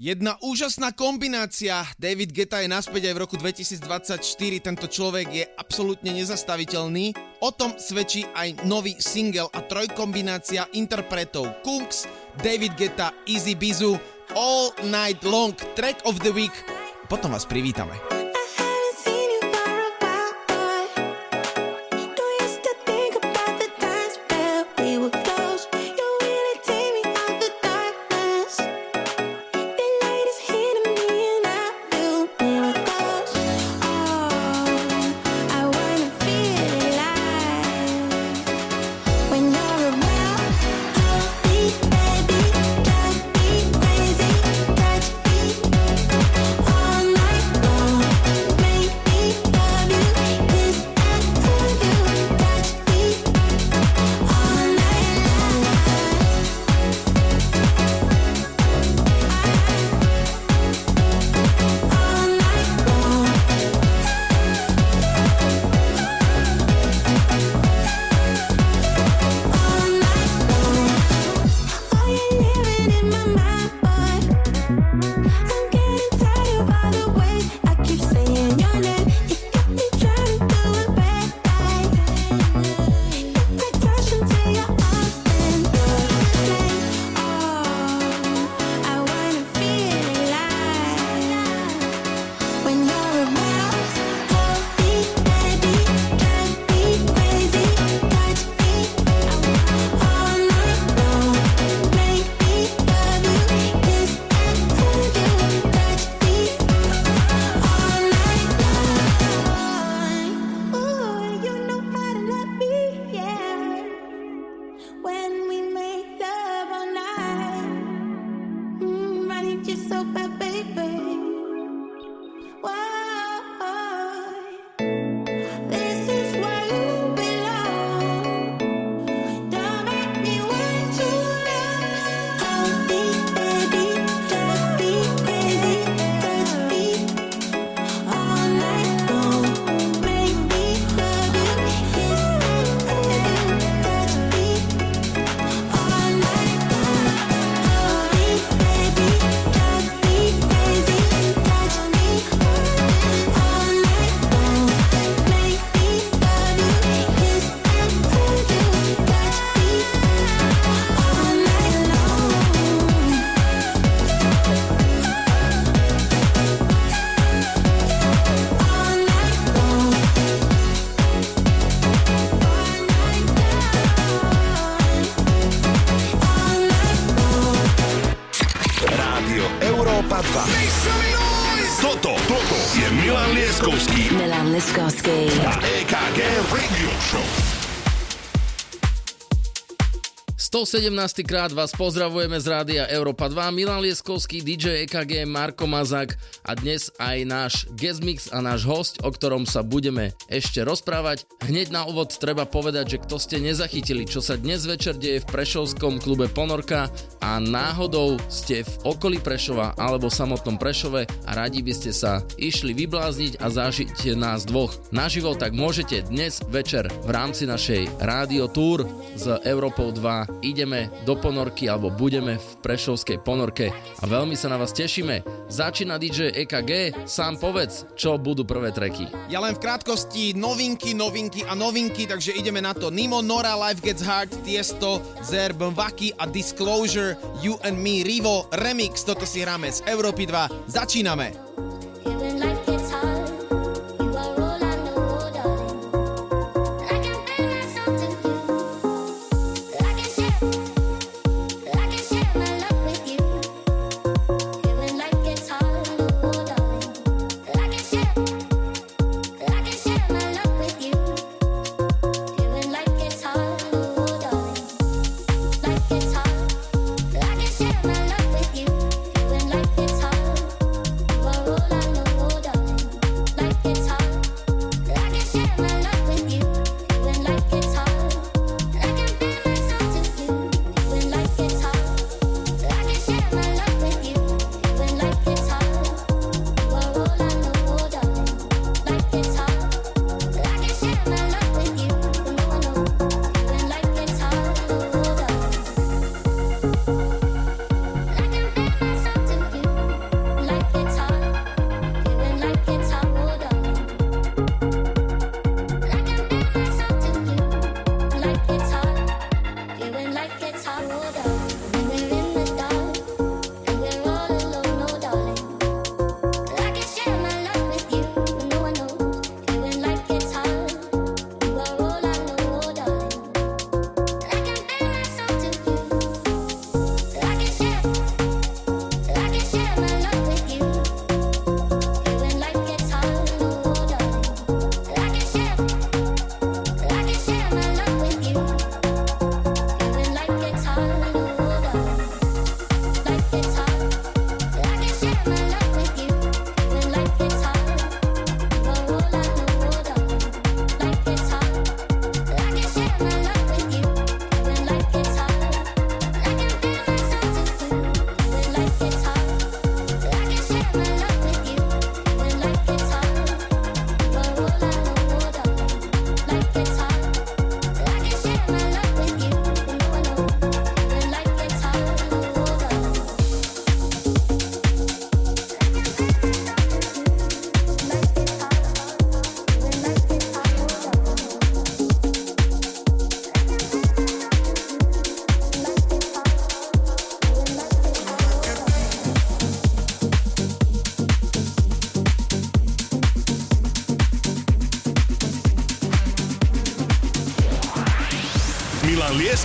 Jedna úžasná kombinácia. David Geta je naspäť aj v roku 2024. Tento človek je absolútne nezastaviteľný. O tom svedčí aj nový single a trojkombinácia interpretov Kungs, David Geta, Easy Bizu, All Night Long, Track of the Week. Potom vás privítame.17. krát vás pozdravujeme z Rádia Európa 2. Milan Lieskovský, DJ EKG, Marko Mazak a dnes aj náš guest mix a náš host, o ktorom sa budeme ešte rozprávať. Hneď na úvod treba povedať, že kto ste nezachytili, čo sa dnes večer deje v Prešovskom klube Ponorka a náhodou ste v okolí Prešova alebo samotnom Prešove a radi by ste sa išli vyblázniť a zažiť nás dvoch naživo, tak môžete dnes večer v rámci našej rádio tour z Európou 2 ide ideme do ponorky alebo budeme v Prešovskej ponorke a veľmi sa na vás tešíme. Začína DJ EKG, sám povedz, čo budú prvé treky. Ja len v krátkosti novinky, novinky a novinky, takže ideme na to. Nimo, Nora, Life Gets Hard, Tiesto, Zer, Vaki a Disclosure, You and Me, Rivo, Remix, toto si hráme z Európy 2. Začíname!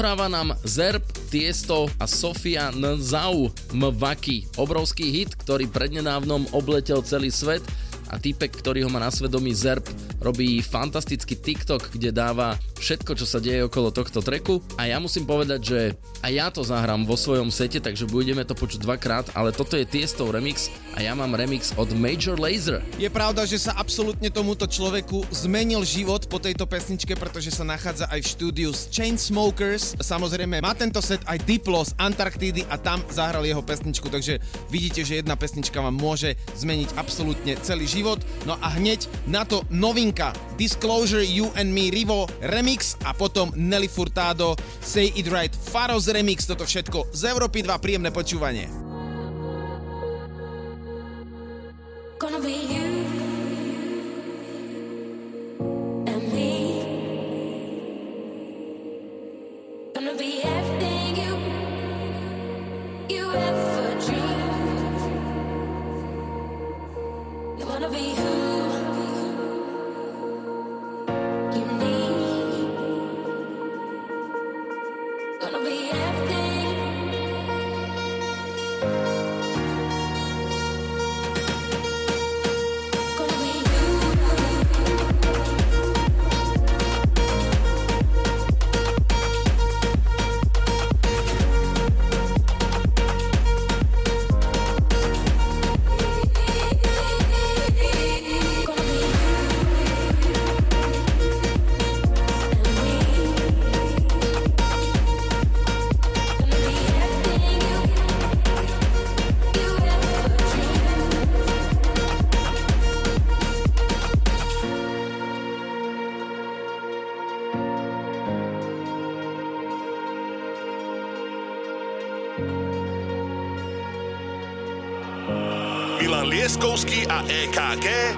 Dohráva nám Zerb, Tiesto a Sofia Nzau. Mvaki. Obrovský hit, ktorý prednedávnom obletel celý svet. A týpek, ktorý ho má na svedomí Zerb, robí fantastický TikTok, kde dáva všetko, čo sa deje okolo tohto treku. A ja musím povedať, že aj ja to zahrám vo svojom sete, takže budeme to počuť dvakrát, ale toto je Tiesto remix a ja mám remix od Major Laser. Je pravda, že sa absolútne tomuto človeku zmenil život po tejto pesničke, pretože sa nachádza aj v štúdiu s Chainsmokers. Samozrejme má tento set aj Diplo z Antarktídy a tam zahral jeho pesničku, takže vidíte, že jedna pesnička vám môže zmeniť absolútne celý život. No a hneď na to novinka Disclosure You and Me Rivo remix a potom Nelly Furtado, Say It Right, Faros Remix, toto všetko z Európy 2, príjemné počúvanie.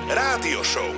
Rádio Show.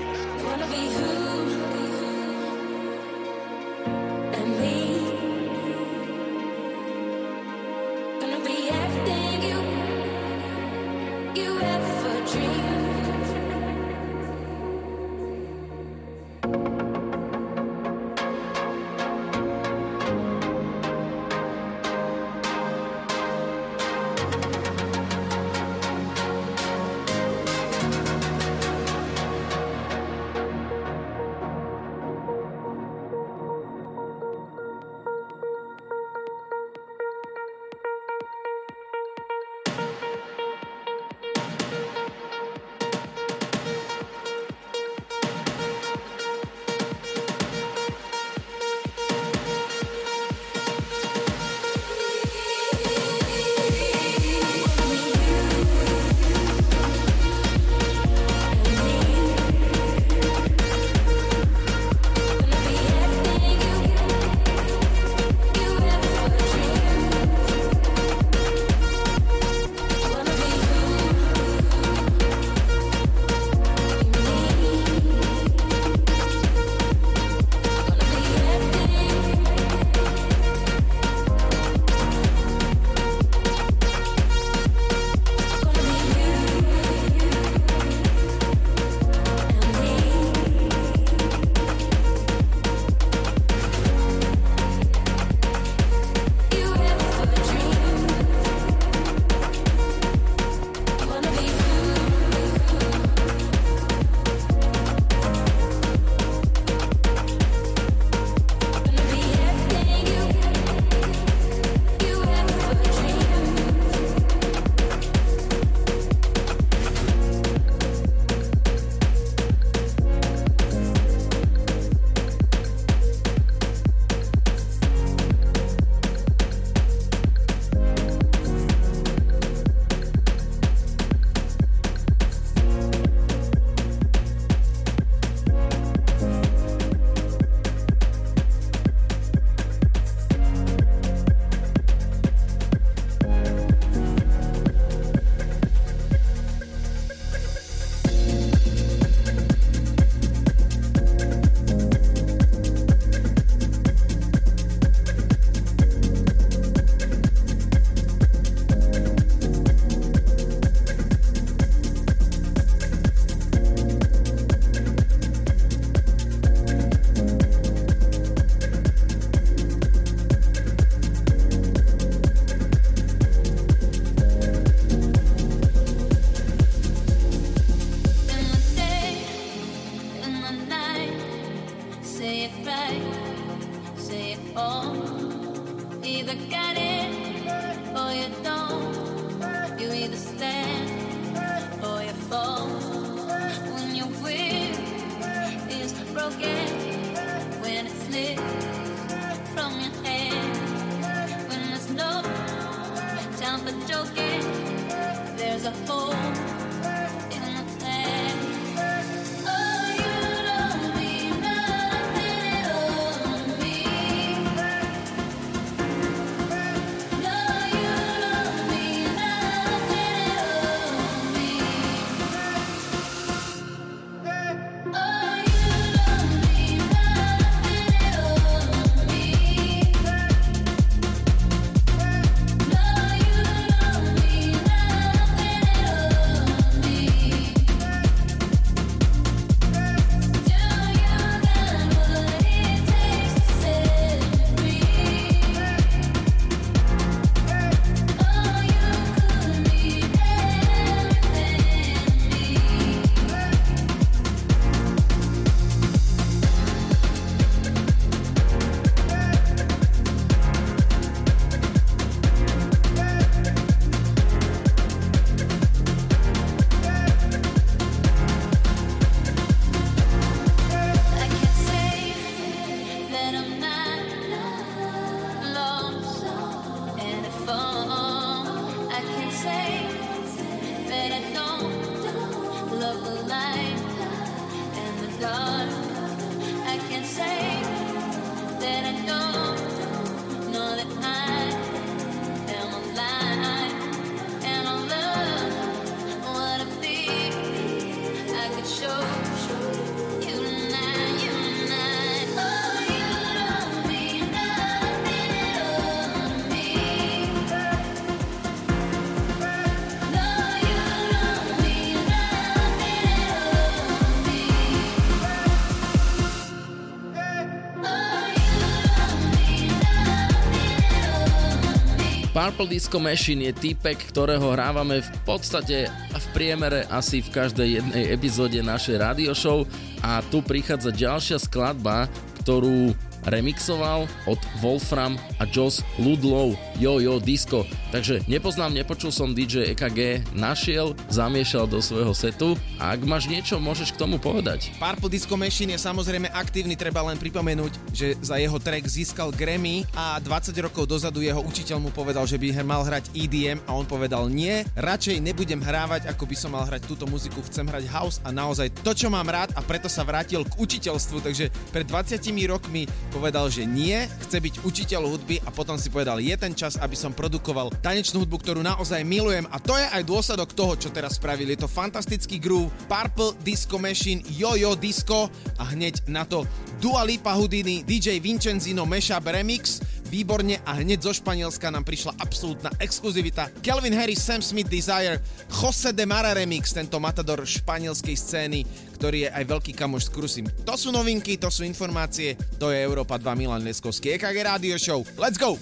Purple Disco Machine je týpek, ktorého hrávame v podstate v priemere asi v každej jednej epizóde našej radio show. A tu prichádza ďalšia skladba, ktorú remixoval od Wolfram a Joss Ludlow Yo Yo Disco. Takže nepoznám, nepočul som DJ EKG, našiel, zamiešal do svojho setu a ak máš niečo, môžeš k tomu povedať. Purple Disco Machine je samozrejme aktívny, treba len pripomenúť, že za jeho track získal Grammy a 20 rokov dozadu jeho učiteľ mu povedal, že by mal hrať EDM a on povedal nie, radšej nebudem hrávať, ako by som mal hrať túto muziku, chcem hrať house a naozaj to, čo mám rád a preto sa vrátil k učiteľstvu, takže pred 20 rokmi povedal, že nie, chce byť učiteľ hudby a potom si povedal, je ten čas, aby som produkoval tanečnú hudbu, ktorú naozaj milujem a to je aj dôsledok toho, čo teraz spravili. Je to fantastický groove, Purple Disco Machine, Yo-Yo Disco a hneď na to Dua Lipa Houdini, DJ Vincenzino Mashup Remix, výborne a hneď zo Španielska nám prišla absolútna exkluzivita. Kelvin Harris, Sam Smith Desire, Jose de Mara Remix, tento matador španielskej scény, ktorý je aj veľký kamoš s Krusim. To sú novinky, to sú informácie, to je Európa 2 Milan Leskovský, EKG Radio Show. Let's go!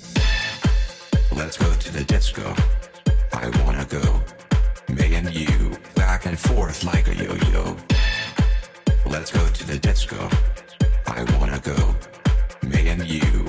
Let's go to the disco. I wanna go. Me and you, back and forth like a yo-yo. Let's go to the disco. I wanna go. Me and you,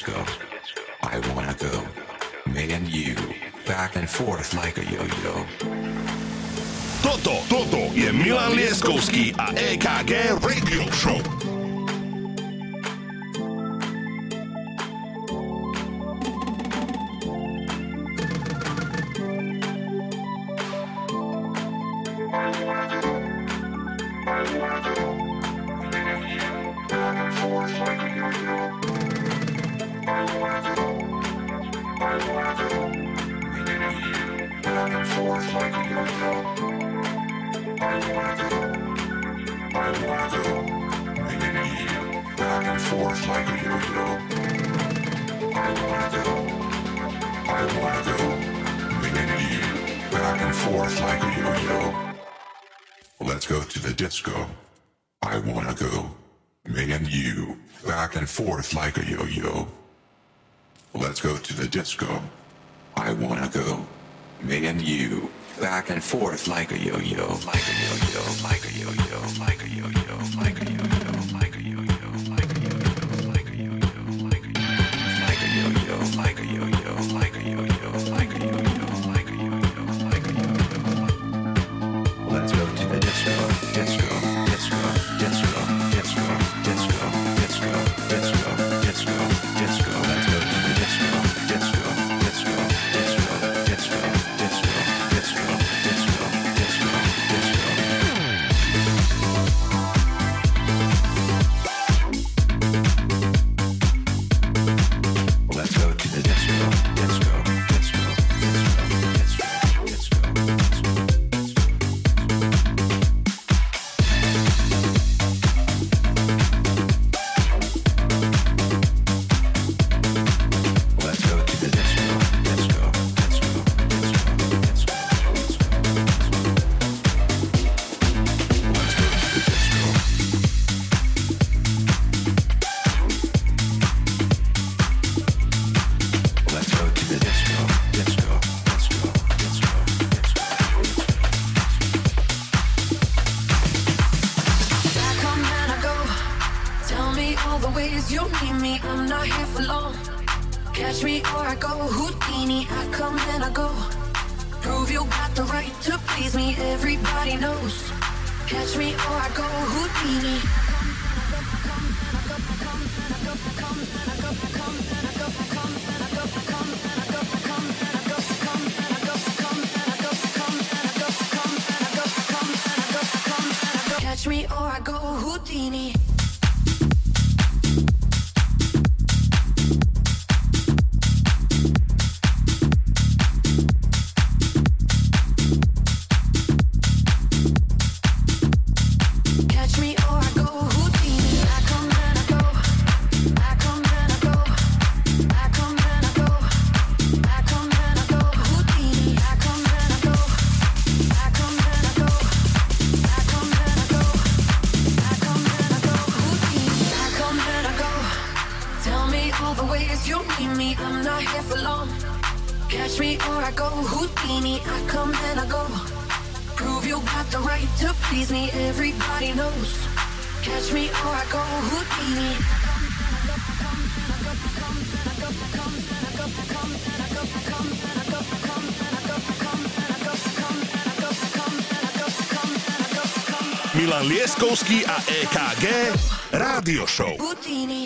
Go the disco. I wanna go. Me and you, back and forth like a yo-yo. Toto, toto je Milan Lieskovský a EKG Radio Show. Lieskovský a EKG Rádio Show. Houdini.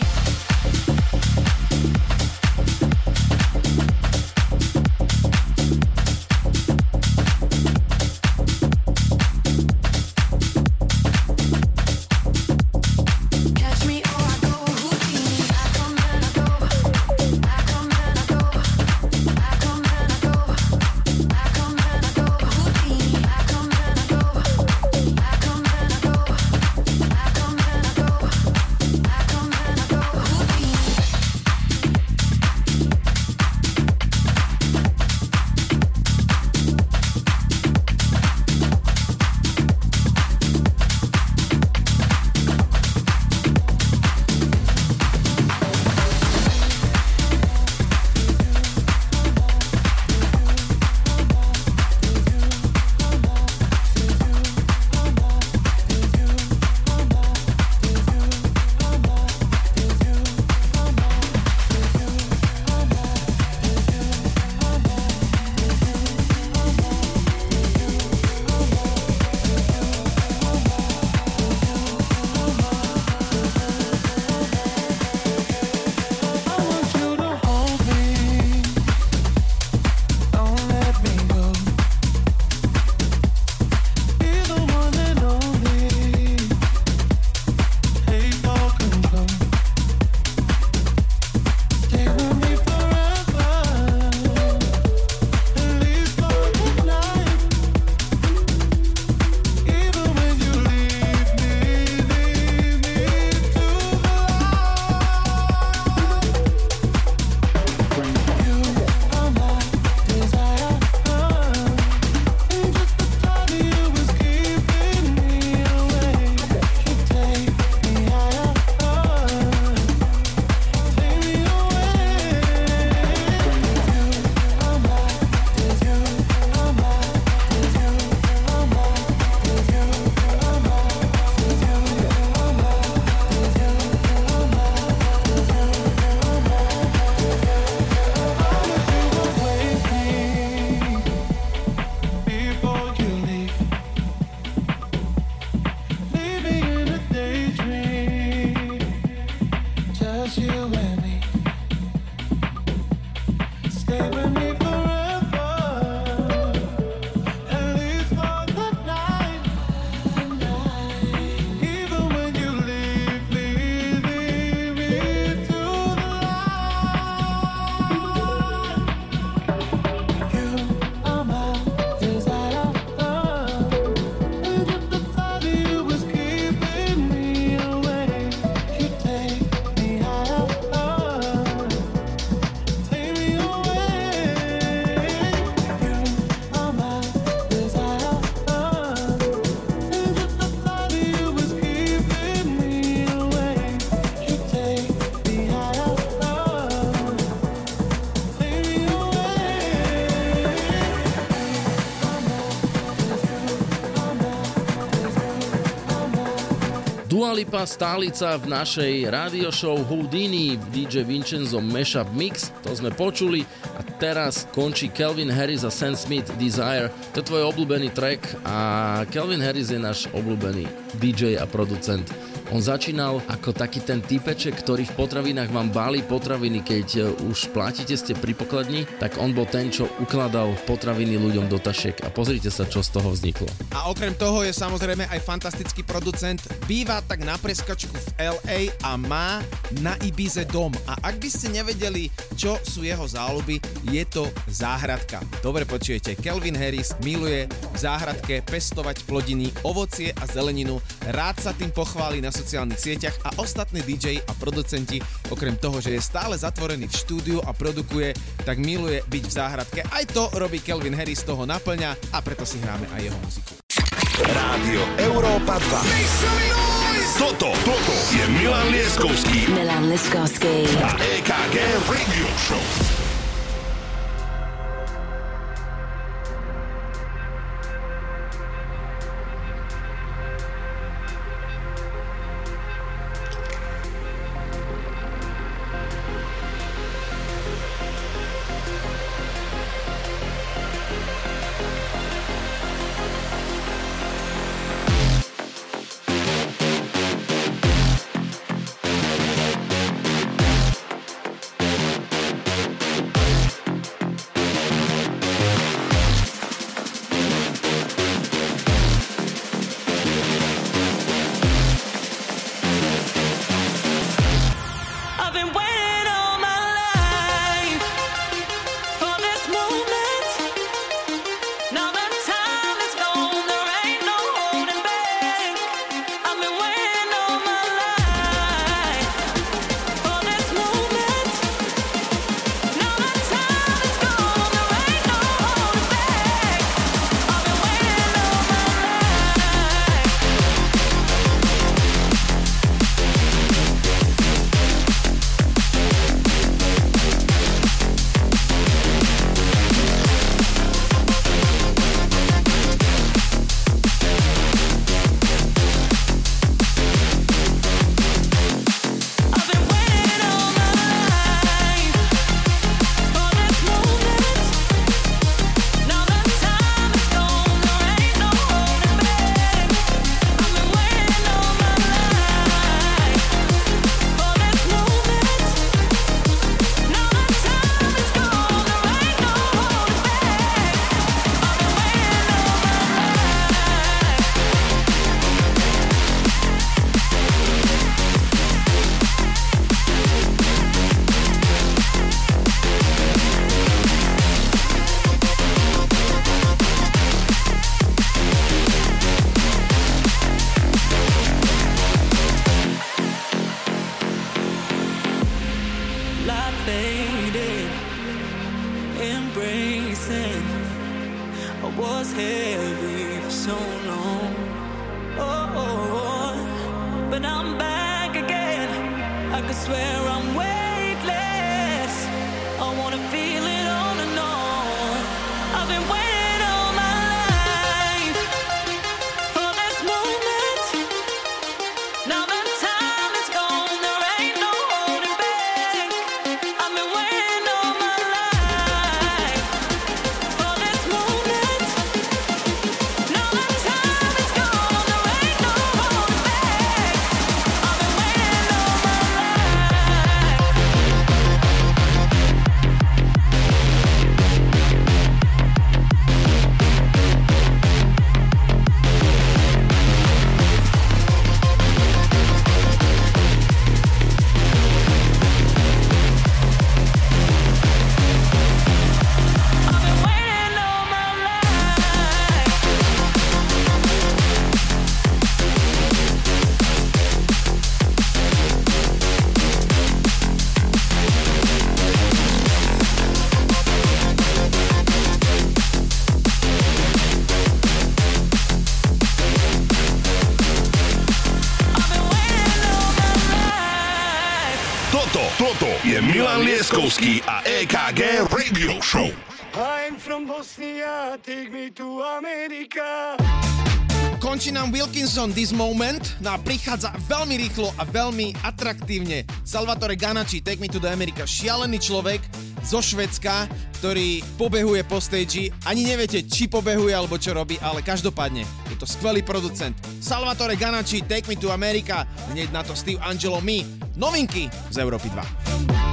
Dua Lipa stálica v našej radio show Houdini DJ Vincenzo Mashup Mix, to sme počuli a teraz končí Kelvin Harris a Sam Smith Desire. To je tvoj obľúbený track a Kelvin Harris je náš obľúbený DJ a producent. On začínal ako taký ten typeček, ktorý v potravinách vám báli potraviny, keď e, už platíte ste pri pokladni, tak on bol ten, čo ukladal potraviny ľuďom do tašiek a pozrite sa, čo z toho vzniklo. A okrem toho je samozrejme aj fantastický producent. Býva tak na preskačku v LA a má na Ibize dom. A ak by ste nevedeli, čo sú jeho záľuby, je to záhradka. Dobre počujete, Kelvin Harris miluje v záhradke pestovať plodiny, ovocie a zeleninu. Rád sa tým pochváli na sociálnych sieťach a ostatní DJ a producenti, okrem toho, že je stále zatvorený v štúdiu a produkuje, tak miluje byť v záhradke. Aj to robí Kelvin Harris, toho naplňa a preto si hráme aj jeho muziku. Rádio Európa 2. Toto, toto je Milan Lieskovský Milan Liskovský. a EKG Radio Show. Milan Lieskovský a EKG Radio Show. I'm from Bosnia, take me to America. Končí nám Wilkinson This Moment, no a prichádza veľmi rýchlo a veľmi atraktívne Salvatore Ganachi, Take Me to the America, šialený človek zo Švedska, ktorý pobehuje po stage. Ani neviete, či pobehuje alebo čo robí, ale každopádne je to skvelý producent. Salvatore Ganachi, Take Me to America, hneď na to Steve Angelo Me, novinky z Európy 2.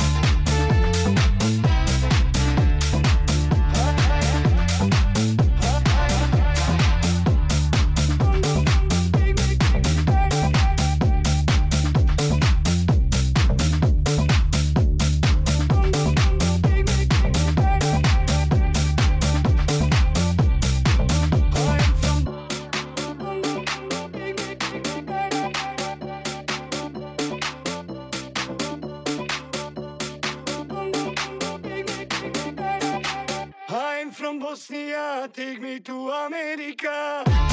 Bosnia, take me to America.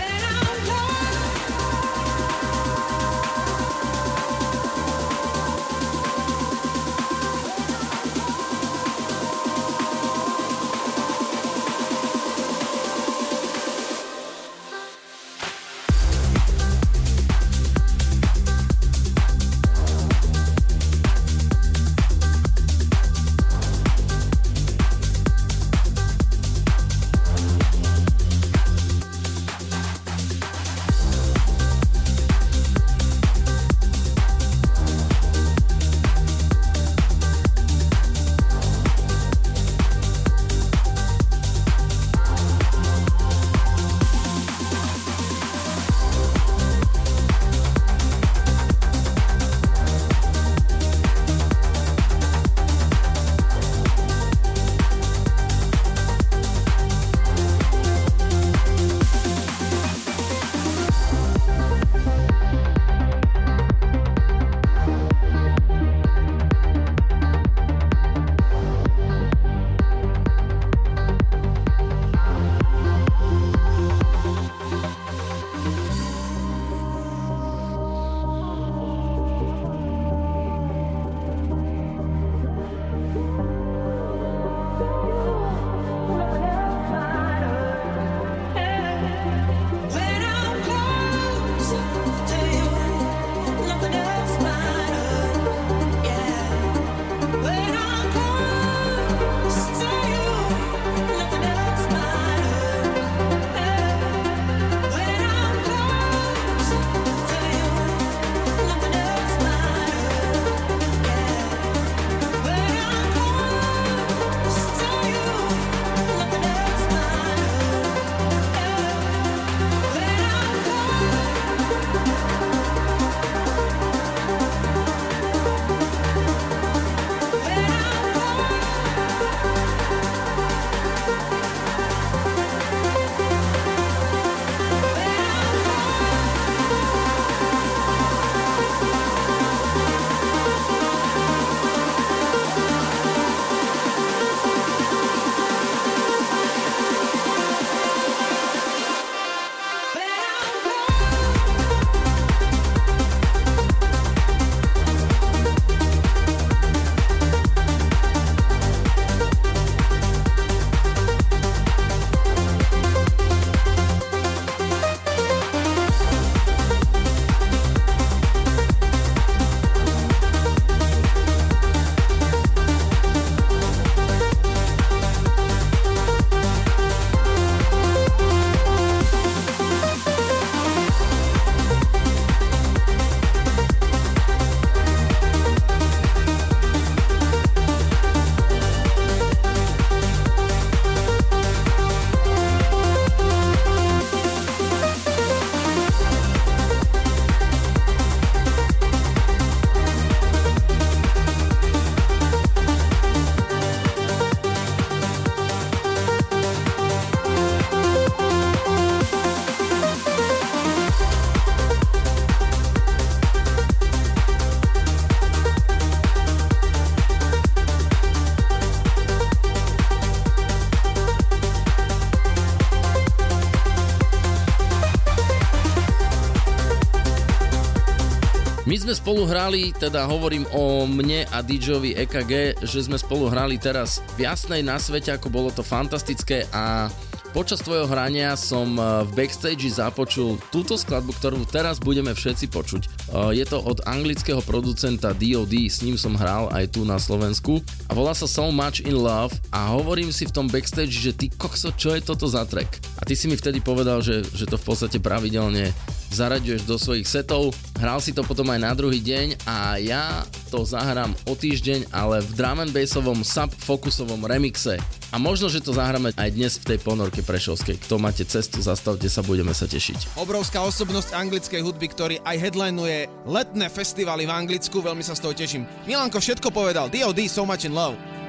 Sme spolu hrali, teda hovorím o mne a DJovi EKG, že sme spolu hrali teraz v Jasnej na svete, ako bolo to fantastické a počas tvojho hrania som eh, v backstage započul túto skladbu, ktorú teraz budeme všetci počuť. Eh, Je to od anglického producenta DOD, s ním som hral aj tu na Slovensku a volá sa So Much In Love a hovorím si v tom backstage, že ty kokso, čo je toto za track? A ty si mi vtedy povedal, že, že to v podstate pravidelne zaraďuješ do svojich setov. Hral si to potom aj na druhý deň a ja to zahrám o týždeň, ale v drum and bassovom subfokusovom remixe. A možno, že to zahráme aj dnes v tej ponorke prešovskej. Kto máte cestu, zastavte sa, budeme sa tešiť. Obrovská osobnosť anglickej hudby, ktorý aj headlinuje letné festivaly v Anglicku, veľmi sa z toho teším. Milanko všetko povedal, D.O.D. So Much In Love.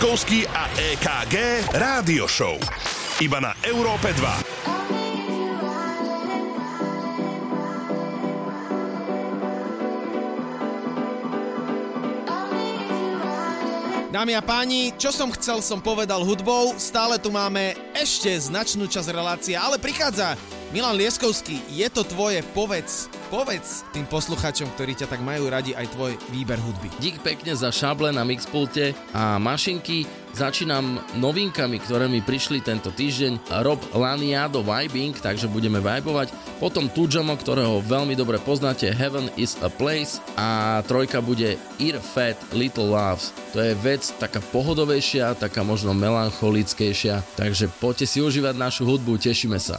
Laskovský a EKG Rádio Show. Iba na Európe 2. Dámy a páni, čo som chcel, som povedal hudbou. Stále tu máme ešte značnú časť relácie, ale prichádza Milan Lieskovský. Je to tvoje, povedz povedz tým posluchačom, ktorí ťa tak majú radi, aj tvoj výber hudby. Dík pekne za šable na mixpulte a mašinky. Začínam novinkami, ktoré mi prišli tento týždeň. Rob Laniado Vibing, takže budeme vibovať. Potom Tujamo, ktorého veľmi dobre poznáte, Heaven is a Place. A trojka bude Ear Fat Little Loves. To je vec taká pohodovejšia, taká možno melancholickejšia. Takže poďte si užívať našu hudbu, tešíme sa.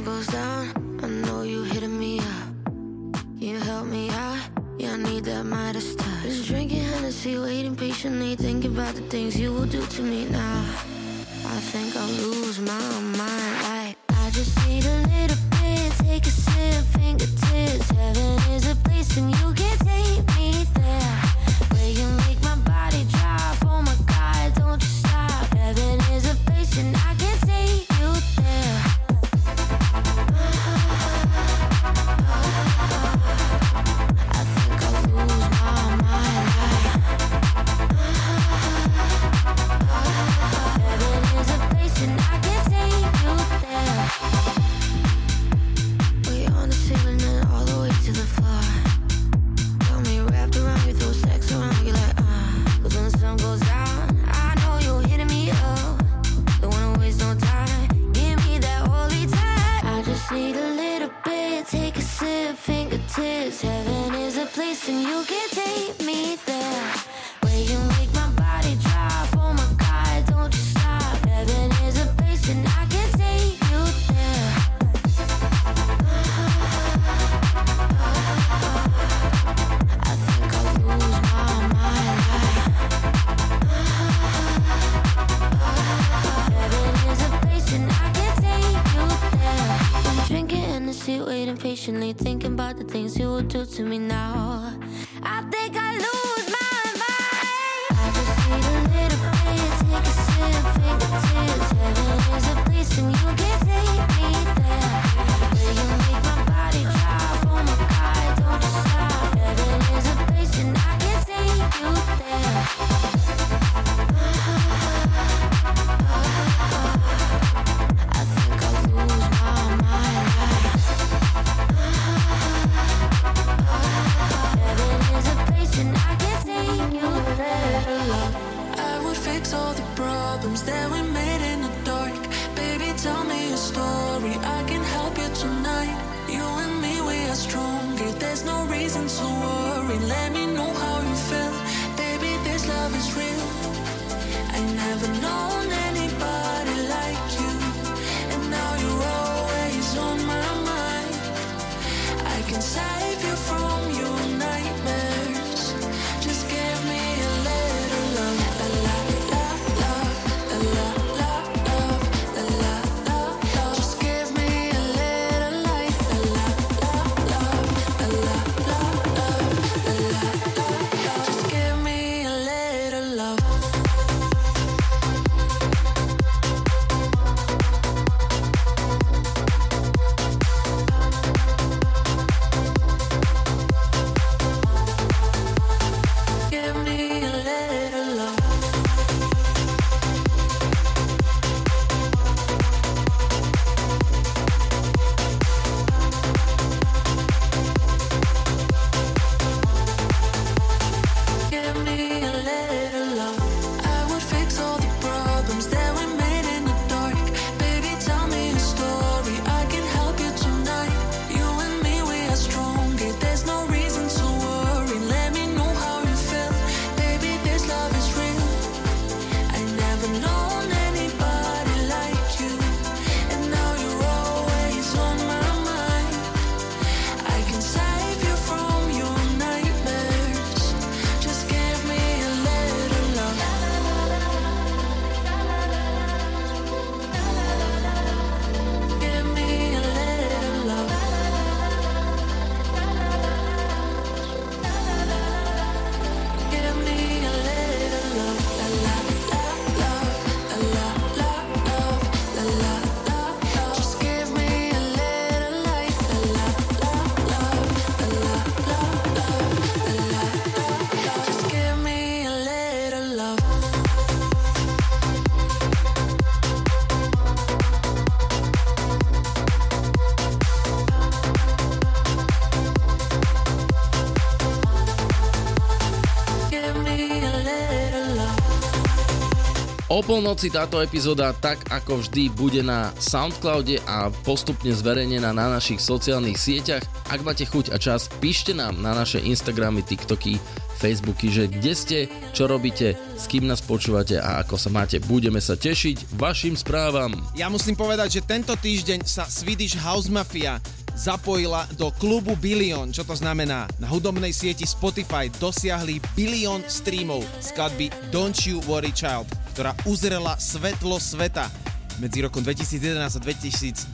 O polnoci táto epizóda tak ako vždy bude na Soundcloude a postupne zverejnená na našich sociálnych sieťach. Ak máte chuť a čas, píšte nám na naše Instagramy, TikToky, Facebooky, že kde ste, čo robíte, s kým nás počúvate a ako sa máte. Budeme sa tešiť vašim správam. Ja musím povedať, že tento týždeň sa Swedish House Mafia zapojila do klubu Billion, čo to znamená. Na hudobnej sieti Spotify dosiahli bilión streamov skladby Don't You Worry Child, ktorá uzrela svetlo sveta medzi rokom 2011 a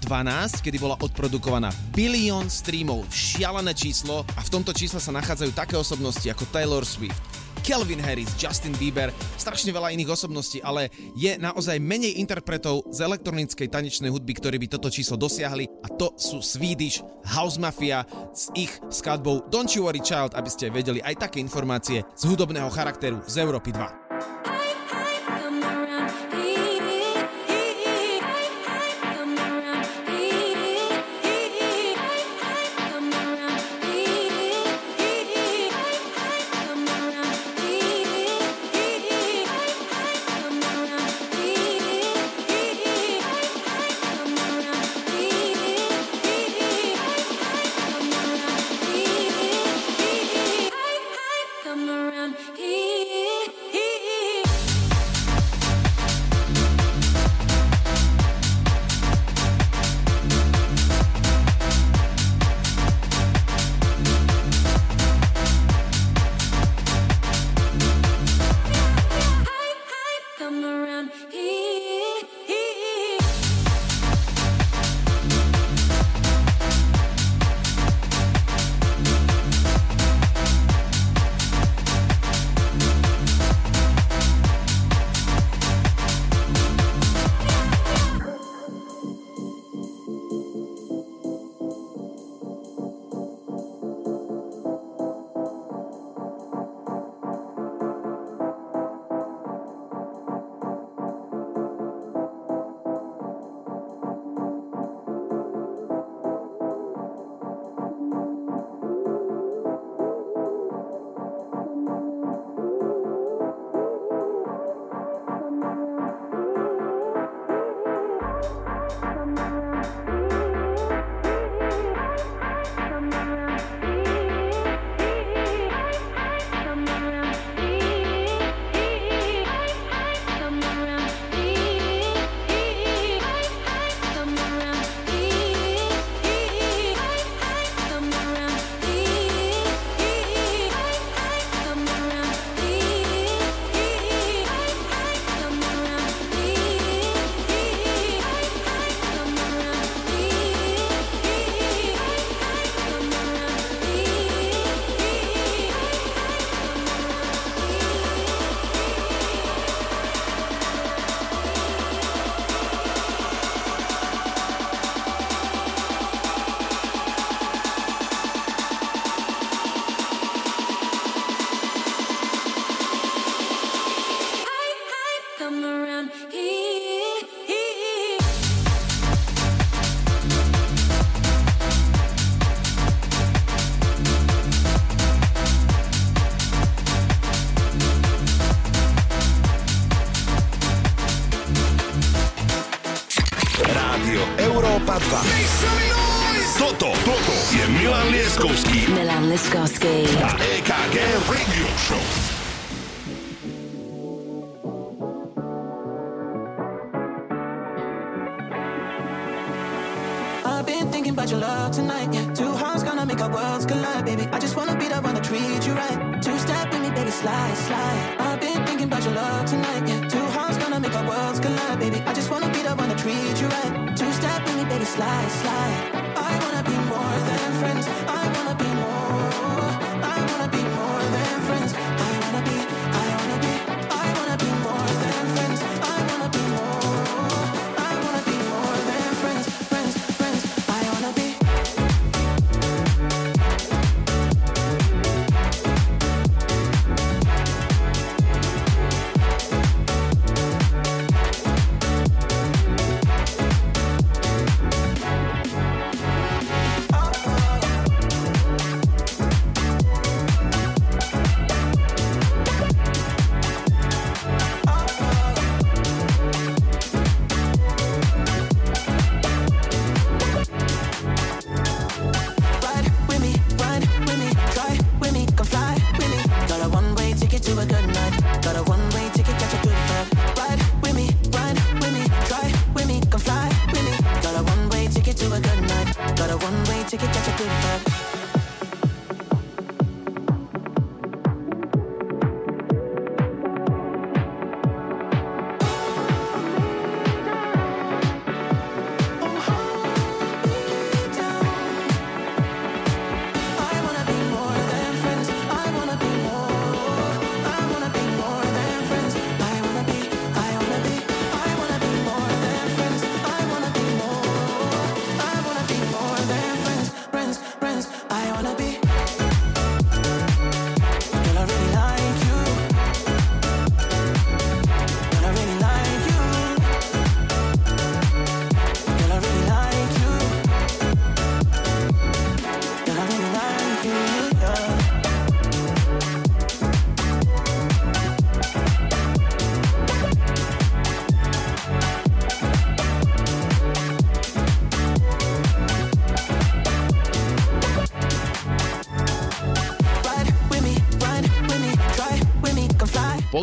2012, kedy bola odprodukovaná bilión streamov, šialené číslo a v tomto čísle sa nachádzajú také osobnosti ako Taylor Swift, Kelvin Harris, Justin Bieber, strašne veľa iných osobností, ale je naozaj menej interpretov z elektronickej tanečnej hudby, ktorí by toto číslo dosiahli a to sú Swedish House Mafia s ich skladbou Don't You Worry Child, aby ste vedeli aj také informácie z hudobného charakteru z Európy 2.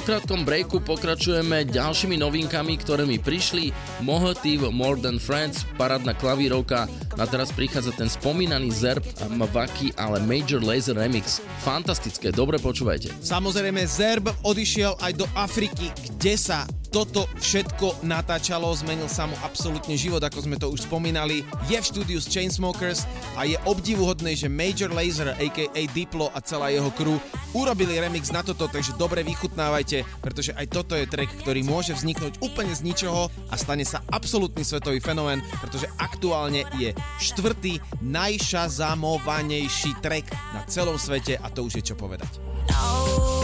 krátkom breaku pokračujeme ďalšími novinkami, ktoré mi prišli. Mohotiv More Than Friends, parádna klavírovka. Na teraz prichádza ten spomínaný Zerb a Mavaki, ale Major Laser Remix. Fantastické, dobre počúvajte. Samozrejme, Zerb odišiel aj do Afriky, kde sa toto všetko natáčalo, zmenil sa mu absolútne život, ako sme to už spomínali. Je v štúdiu s Chainsmokers a je obdivuhodné, že Major Lazer, aka Diplo a celá jeho crew urobili remix na toto, takže dobre vychutnávajte, pretože aj toto je track, ktorý môže vzniknúť úplne z ničoho a stane sa absolútny svetový fenomén, pretože aktuálne je štvrtý najšazamovanejší track na celom svete a to už je čo povedať. No,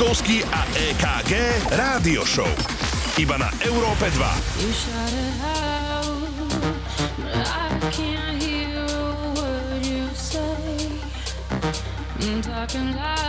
Lieskovský a EKG Rádio Show. Iba na Európe 2. You shout it out, but I can't hear a word you say. I'm talking loud,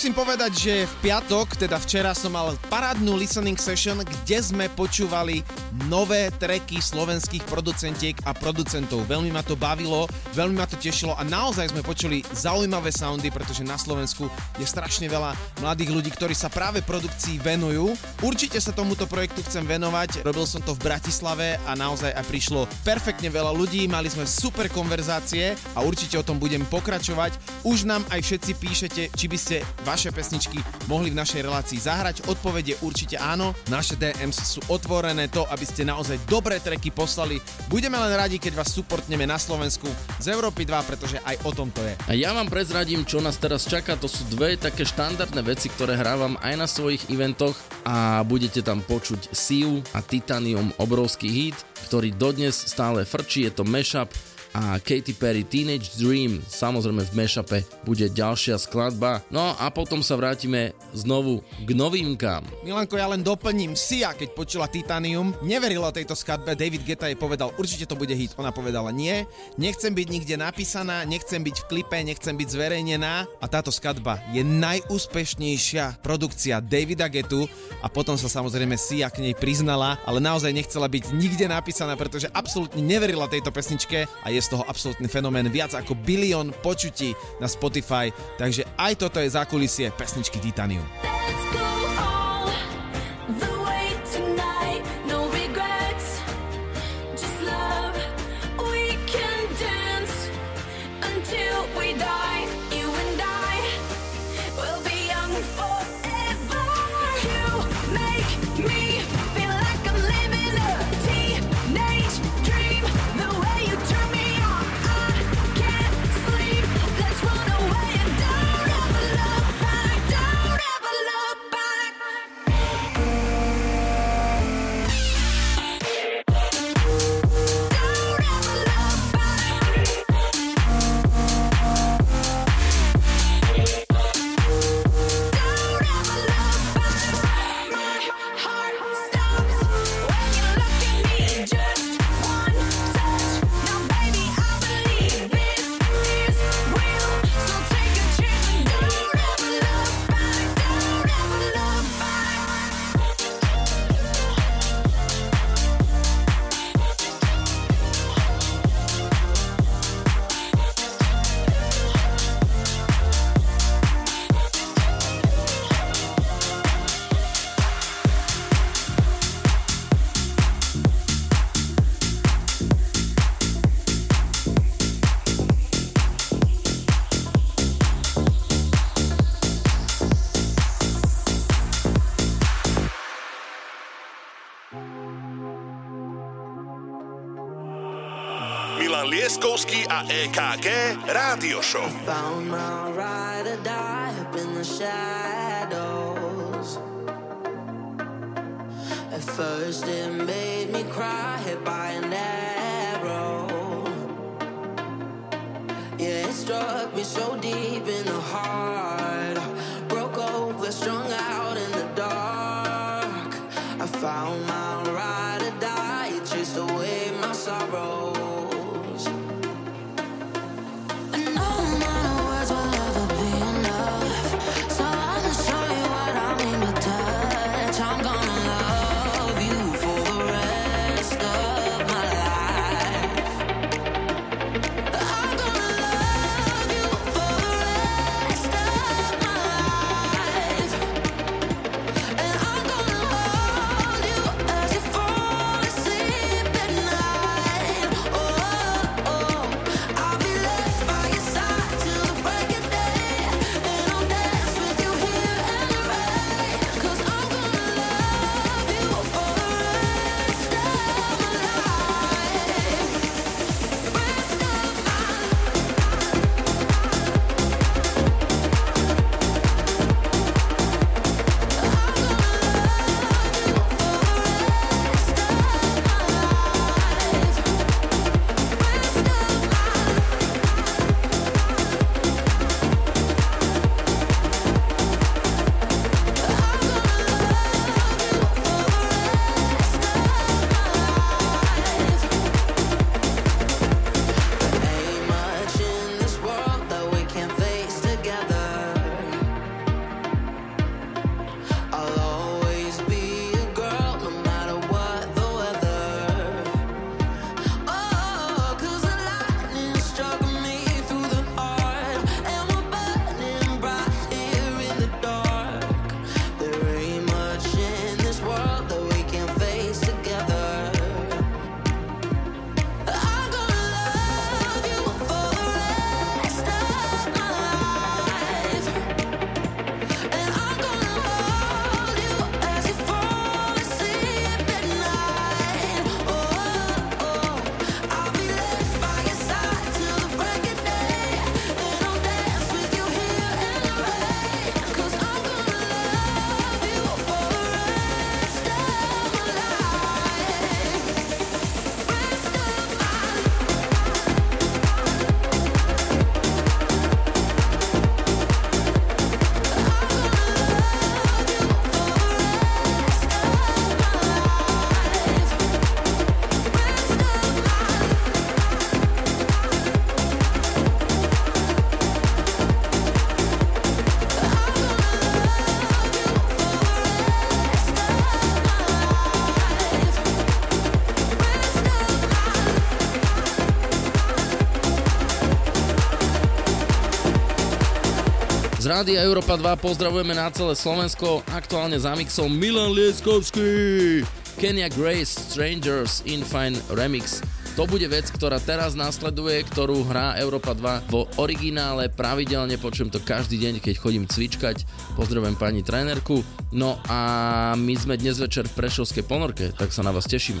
musím povedať, že v piatok, teda včera som mal parádnu listening session, kde sme počúvali nové treky slovenských producentiek a producentov. Veľmi ma to bavilo, veľmi ma to tešilo a naozaj sme počuli zaujímavé soundy, pretože na Slovensku je strašne veľa mladých ľudí, ktorí sa práve produkcii venujú. Určite sa tomuto projektu chcem venovať, robil som to v Bratislave a naozaj aj prišlo perfektne veľa ľudí, mali sme super konverzácie a určite o tom budem pokračovať. Už nám aj všetci píšete, či by ste vaše pesničky mohli v našej relácii zahrať. Odpoveď je určite áno. Naše DMs sú otvorené to, aby ste naozaj dobré treky poslali. Budeme len radi, keď vás supportneme na Slovensku z Európy 2, pretože aj o tom to je. A ja vám prezradím, čo nás teraz čaká. To sú dve také štandardné veci, ktoré hrávam aj na svojich eventoch a budete tam počuť Siu a Titanium, obrovský hit, ktorý dodnes stále frčí, je to mashup a Katy Perry Teenage Dream, samozrejme v mashupe bude ďalšia skladba. No a potom sa vrátime znovu k novinkám. Milanko, ja len doplním. Sia, keď počula Titanium, neverila tejto skladbe. David Geta jej povedal, určite to bude hit. Ona povedala, nie, nechcem byť nikde napísaná, nechcem byť v klipe, nechcem byť zverejnená. A táto skladba je najúspešnejšia produkcia Davida Getu a potom sa samozrejme Sia k nej priznala, ale naozaj nechcela byť nikde napísaná, pretože absolútne neverila tejto pesničke a je z toho absolútny fenomén. Viac ako bilión počutí na Spotify, takže aj toto je zákulisie pesničky Titanium. Let's go Milan Lieskovský a EKG Rádio Show. Found my ride or die up in the shadows. At first it made me cry, hit by an arrow. Yeah, it struck me so deep in the heart. Broke over, strung out in the dark. I found my rádia Európa 2 pozdravujeme na celé Slovensko, aktuálne za mixom Milan Lieskovský. Kenya Grace Strangers in Fine Remix. To bude vec, ktorá teraz nasleduje, ktorú hrá Európa 2 vo originále. Pravidelne počujem to každý deň, keď chodím cvičkať. Pozdravujem pani trénerku. No a my sme dnes večer v Prešovskej ponorke, tak sa na vás tešíme.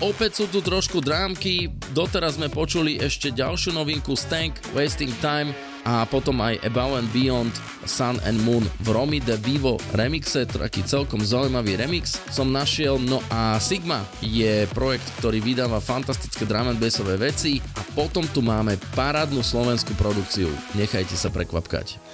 opäť sú tu trošku drámky, doteraz sme počuli ešte ďalšiu novinku Stank, Wasting Time a potom aj Above and Beyond Sun and Moon v Romy de Vivo remixe, taký celkom zaujímavý remix som našiel, no a Sigma je projekt, ktorý vydáva fantastické drum and bassové veci a potom tu máme parádnu slovenskú produkciu, nechajte sa prekvapkať.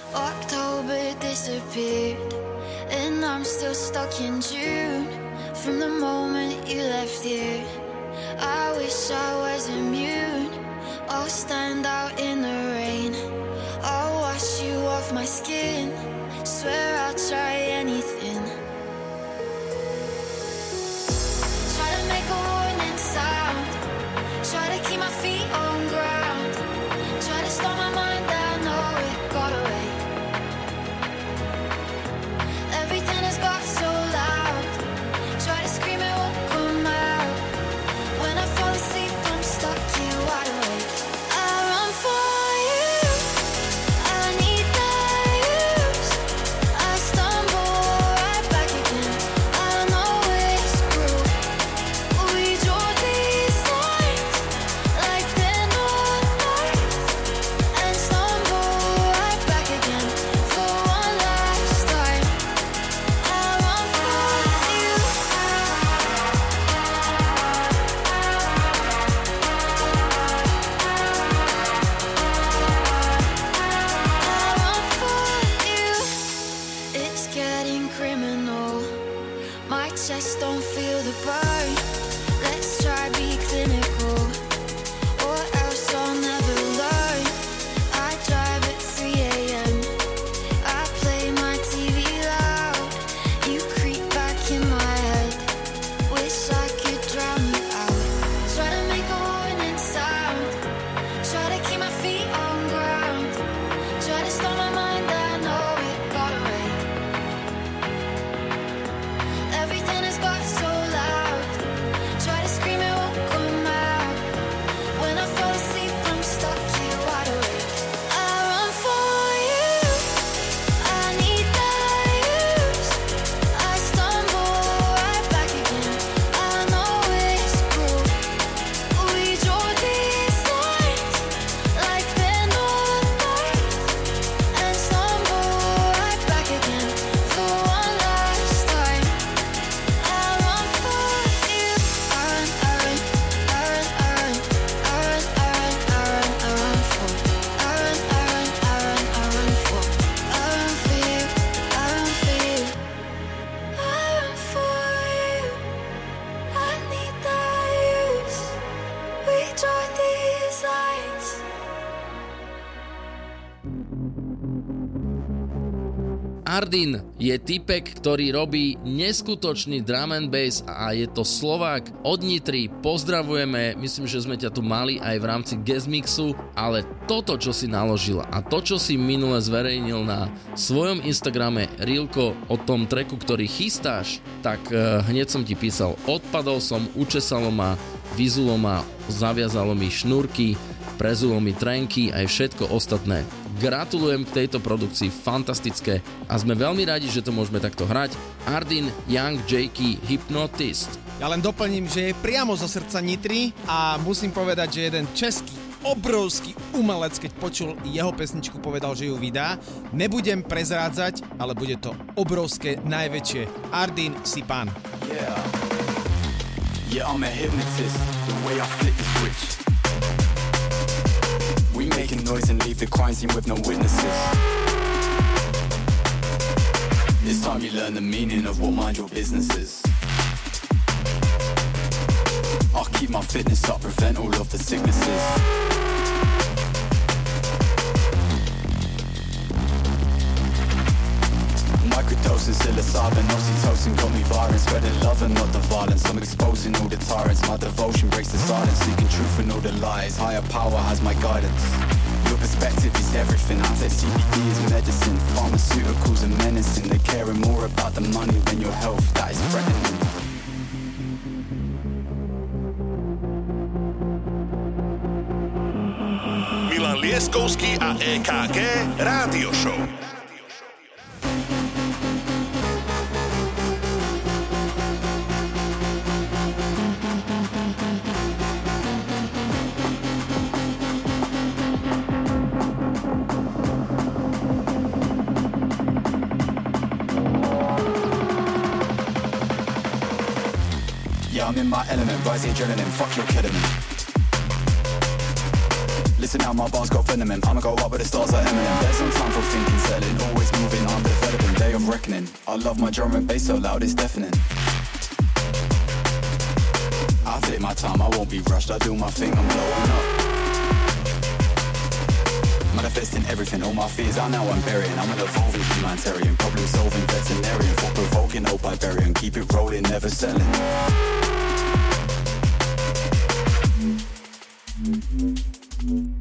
side. Je typek, ktorý robí neskutočný drum and bass a je to Slovák od Nitry. Pozdravujeme, myslím, že sme ťa tu mali aj v rámci guest mixu, ale toto, čo si naložil a to, čo si minule zverejnil na svojom Instagrame Rilko o tom treku, ktorý chystáš, tak uh, hneď som ti písal, odpadol som, učesalo ma, vyzulo ma, zaviazalo mi šnúrky, prezulo mi trenky aj všetko ostatné. Gratulujem k tejto produkcii, fantastické a sme veľmi radi, že to môžeme takto hrať. Ardin Young Jakey Hypnotist. Ja len doplním, že je priamo zo srdca Nitry a musím povedať, že jeden český obrovský umelec, keď počul jeho pesničku, povedal, že ju vydá. Nebudem prezrádzať, ale bude to obrovské, najväčšie. Ardin si pán. Yeah. Yeah, I'm a hypnotist. The way I flip the switch. We making noise and leave the crime scene with no witnesses. It's time you learn the meaning of what mind your business is. I'll keep my fitness up, prevent all of the sicknesses. Microdosing psilocybin, oxytocin got me violent Spreading love and not the violence. I'm exposing all the tyrants My devotion breaks the silence Seeking truth and all the lies. Higher power has my guidance. Your perspective is everything. I take CBD is medicine Pharmaceuticals are menacing. They're caring more about the money than your health That is threatening. Milan Lieskovský a EKG Rádio Show. I'm in my element, rising adrenaline, fuck your ketamine. Listen now, my bars got venom in. I'ma go up with the stars like Eminem. There's no time for thinking, settling, always moving, I'm developing, day of reckoning. I love my drum and bass so loud, it's deafening. I take my time, I won't be rushed, I do my thing, I'm blowing up. Manifesting everything, all my fears are now I'm burying. I'm an evolving humanitarian, problem solving veterinarian, for provoking, hope I bury and keep it rolling, never selling. Mm-hmm.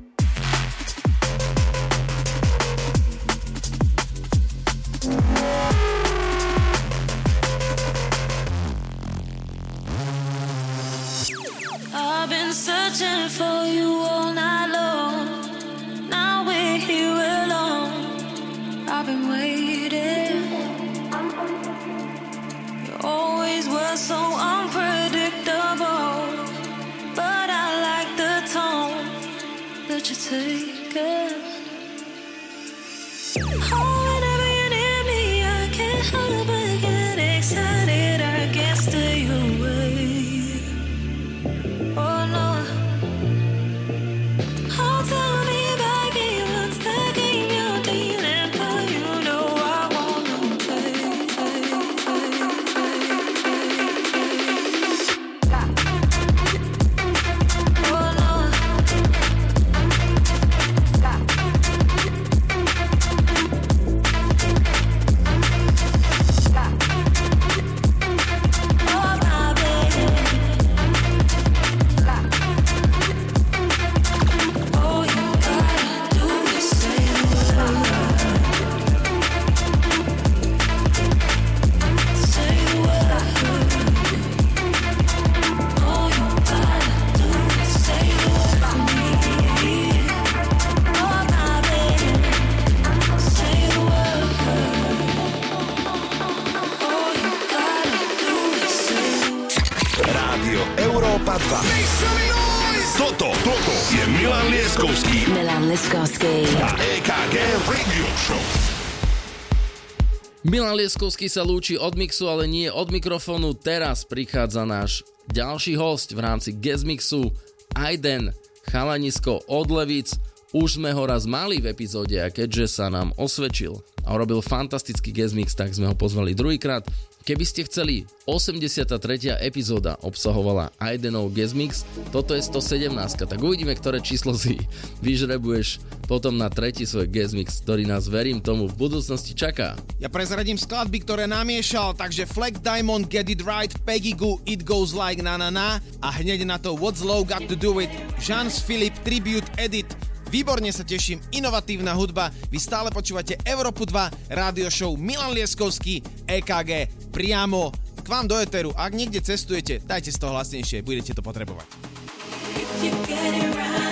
Milan Lieskovský sa lúči od mixu, ale nie od mikrofónu. Teraz prichádza náš ďalší host v rámci guest mixu Aiden Chalanisko od Levic. Už sme ho raz mali v epizóde a keďže sa nám osvedčil a urobil fantastický guest mix, tak sme ho pozvali druhýkrát. Keby ste chceli, 83. epizóda obsahovala Aidenov guest mix, toto je 117, tak uvidíme, ktoré číslo si vyžrebuješ potom na tretí svoj guest mix, ktorý nás, verím tomu, v budúcnosti čaká. Ja prezradím skladby, ktoré namiešal, takže Fleck Diamond Get It Right, Peggy Goo It Goes Like Na Na Na a hneď na to What's Low Got To Do It, Jeans Philip Tribute Edit, Výborne sa teším, inovatívna hudba. Vy stále počúvate Európu 2, rádio show Milan Lieskovský, EKG, priamo k vám do Eteru. Ak niekde cestujete, dajte z toho hlasnejšie, budete to potrebovať. If you get it right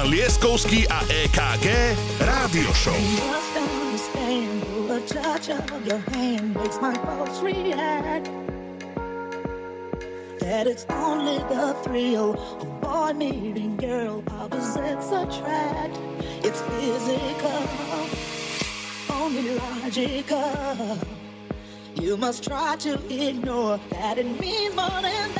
Milan Lieskovský a EKG Rádio Show. That it's only the thrill of boy meeting girl opposites attract. It's physical, only logical. You must try to ignore that it means more than that.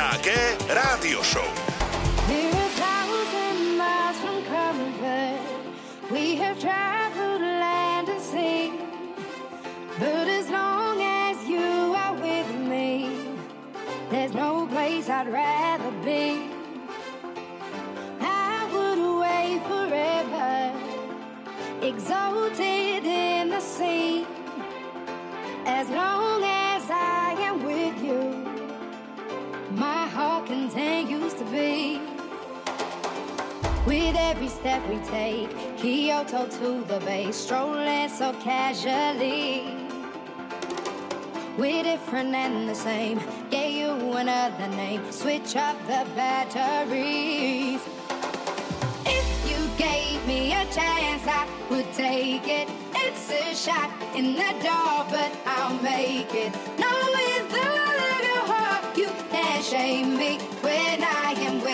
A EKG Rádio Show. Same. Gave you another name. Switch up the batteries. If you gave me a chance, I would take it. It's a shot in the dark, but I'll make it. No, the love your heart, you can't shame me. When I am with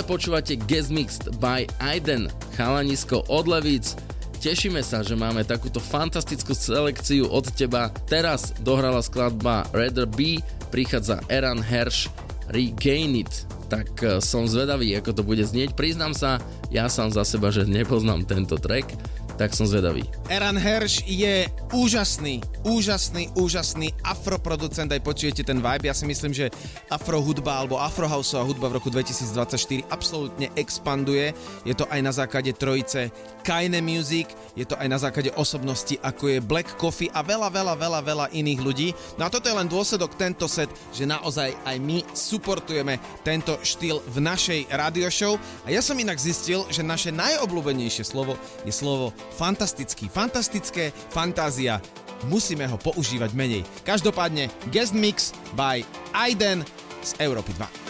Stále počúvate Guest Mixed by Aiden, chalanisko od Levíc. Tešíme sa, že máme takúto fantastickú selekciu od teba. Teraz dohrala skladba Rather Be, prichádza Eran Hersh Regain It. Tak eh, som zvedavý, ako to bude znieť. Priznám sa, ja sám za seba, že nepoznám tento track, tak som zvedavý. Eran Hersh je úžasný, úžasný, úžasný afroproducent, aj počujete ten vibe. Ja si myslím, že afro hudba alebo afrohouseová hudba v roku 2024 absolútne expanduje. Je to aj na základe trojice Kaine Music, je to aj na základe osobnosti ako je Black Coffee a veľa, veľa, veľa, veľa iných ľudí. No a toto je len dôsledok tento set, že naozaj aj my supportujeme tento štýl v našej radio show. A ja som inak zistil, že naše najobľúbenejšie slovo je slovo fantastický. Fantastické, fantázia. Musíme ho používať menej. Každopádne Guest Mix by Aiden z Európy 2.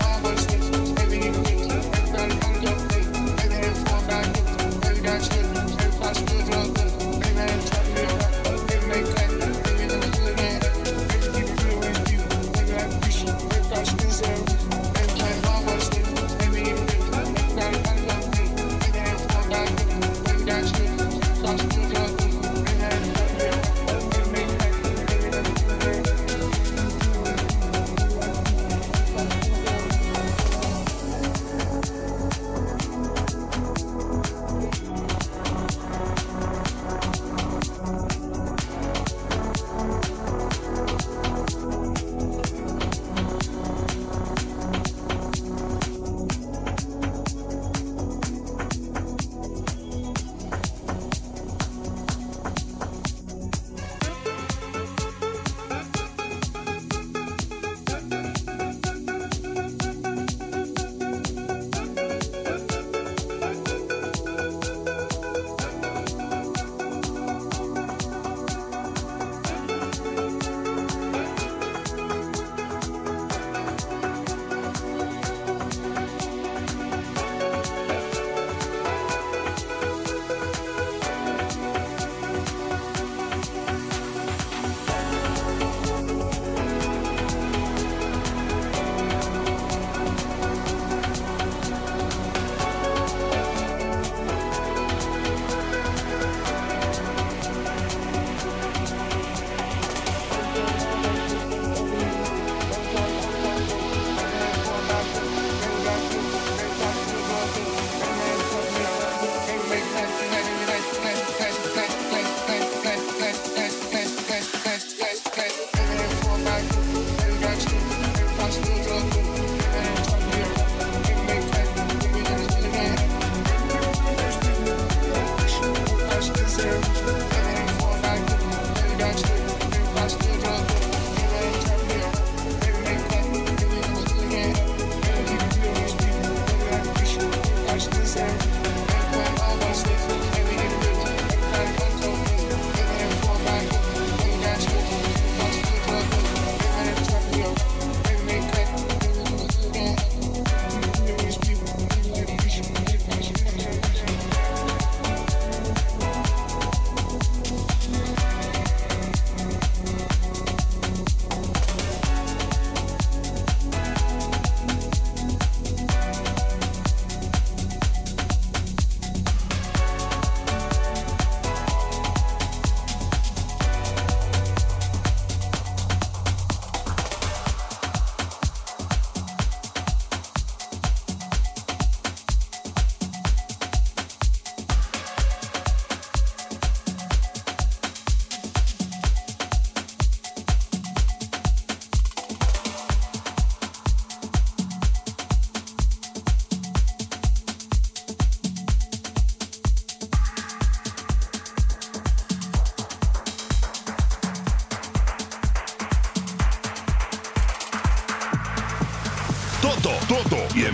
Just, just,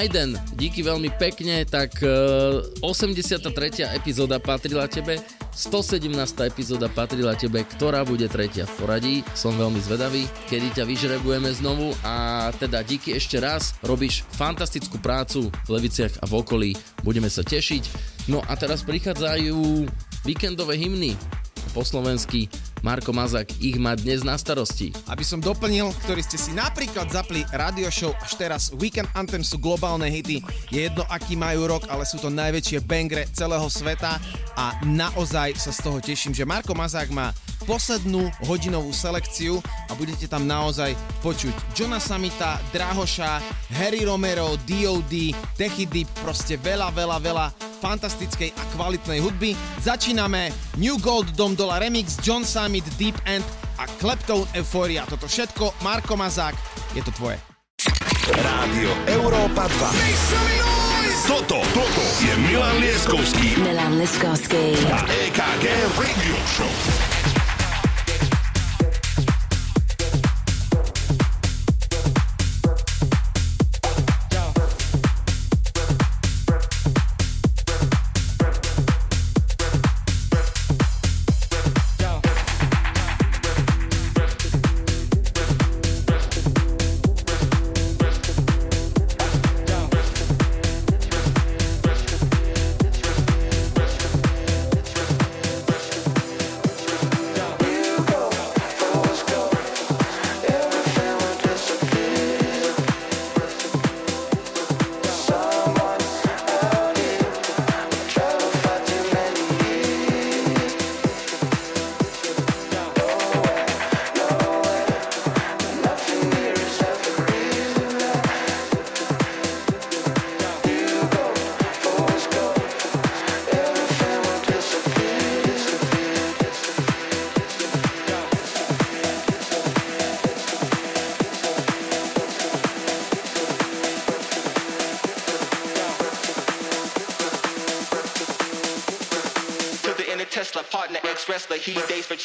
Bol Aiden, díky veľmi pekne, tak e, 83. epizóda patrila tebe, 117. epizóda patrila tebe, ktorá bude tretia v poradí. Som veľmi zvedavý, kedy ťa vyžrebujeme znovu a teda díky ešte raz, robíš fantastickú prácu v Leviciach a v okolí, budeme sa tešiť. No a teraz prichádzajú víkendové hymny po slovensky Marko Mazak ich má dnes na starosti. Aby som doplnil, ktorí ste si napríklad zapli radio show až teraz Weekend Anthem sú globálne hity. Je jedno, aký majú rok, ale sú to najväčšie bangre celého sveta a naozaj sa z toho teším, že Marko Mazák má poslednú hodinovú selekciu a budete tam naozaj počuť Johna Samita, Drahoša, Harry Romero, D.O.D., Techy proste veľa, veľa, veľa fantastickej a kvalitnej hudby. Začíname New Gold Dom Dola Remix, John Summit, Deep End a Kleptone Euphoria. Toto všetko, Marko Mazák, je to tvoje. Rádio Európa 2. Toto, toto je Milan Lieskovský Milan Liskovský. a EKG Radio Show.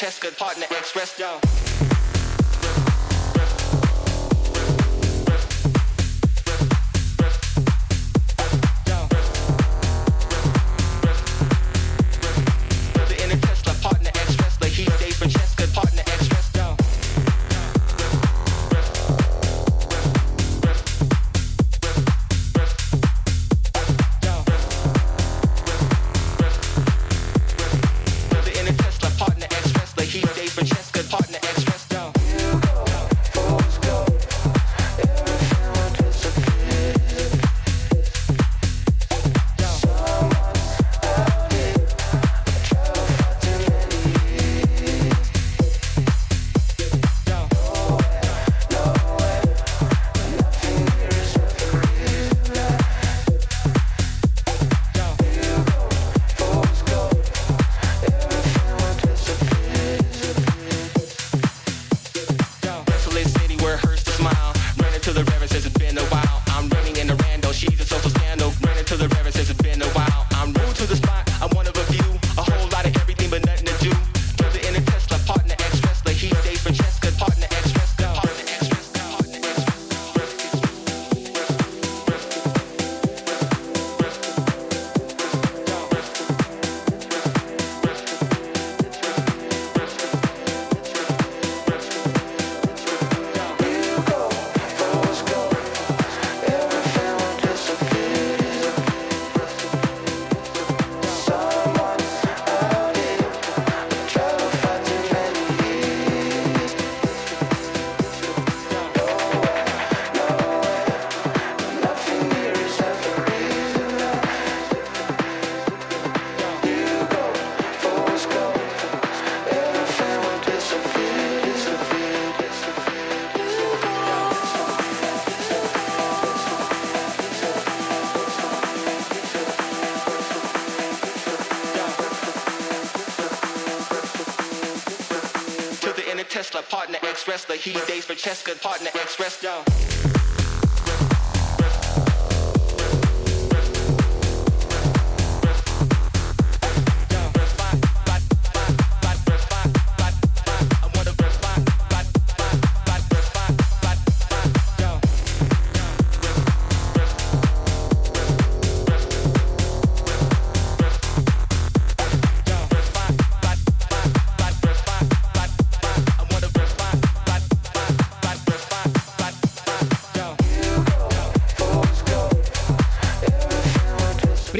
test good partner. Express yo express the heat days for Cheska partner express yo.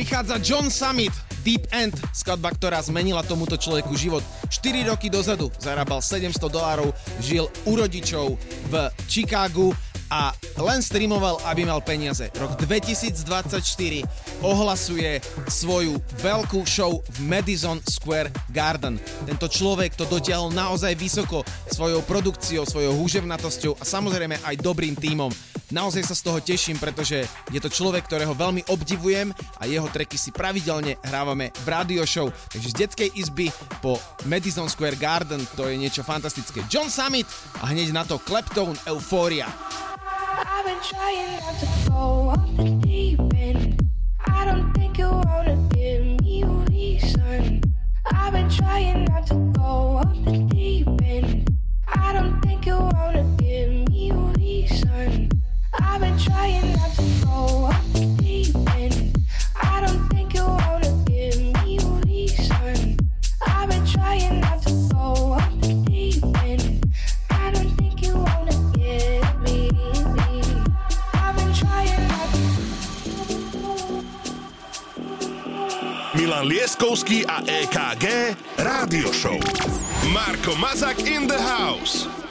Prichádza John Summit, Deep End, skladba, ktorá zmenila tomuto človeku život. 4 roky dozadu zarábal 700 dolárov, žil u rodičov v Chicagu a len streamoval, aby mal peniaze. Rok 2024 ohlasuje svoju veľkú show v Madison Square Garden. Tento človek to dotiahol naozaj vysoko svojou produkciou, svojou húževnatosťou a samozrejme aj dobrým tímom. Naozaj sa z toho teším, pretože je to človek, ktorého veľmi obdivujem a jeho treky si pravidelne hrávame v radio show. Takže z detskej izby po Madison Square Garden to je niečo fantastické. John Summit a hneď na to Kleptone Euphoria. I've been trying not to go off the deep end. I don't think you wanna Lieskovský a EKG Rádio Show. Marko Mazak in the house.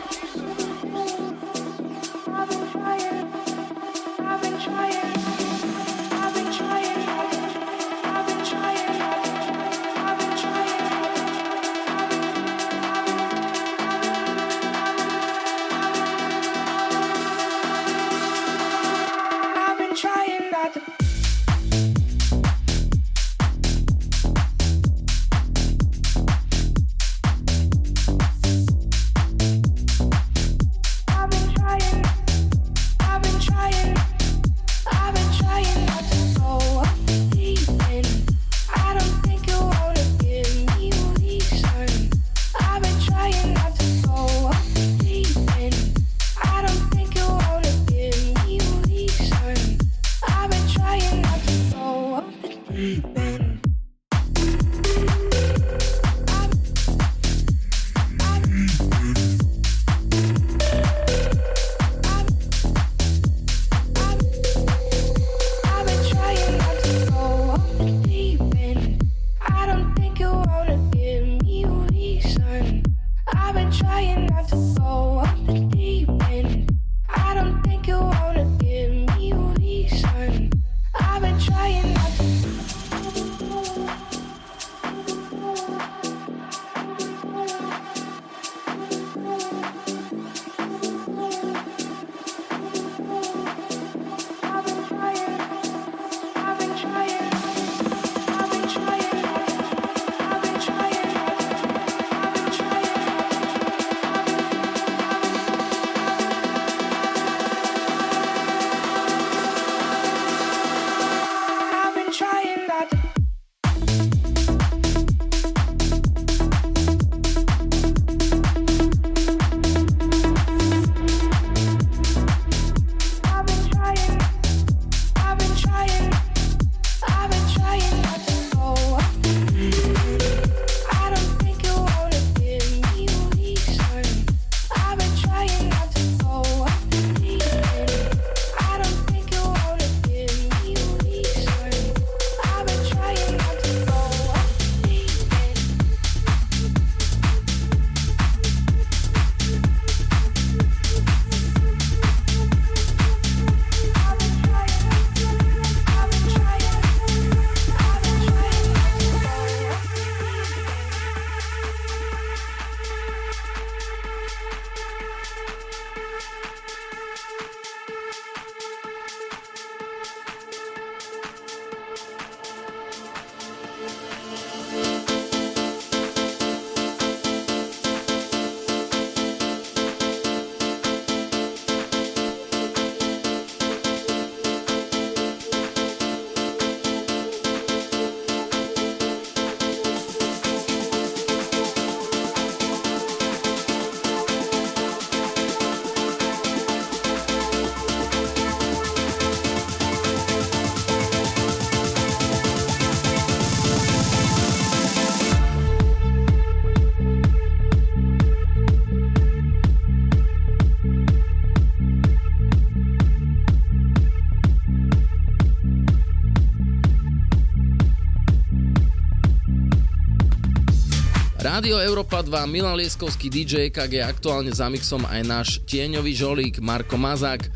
Rádio Európa 2, Milan Lieskovský DJ EKG, aktuálne za mixom aj náš tieňový žolík Marko Mazák,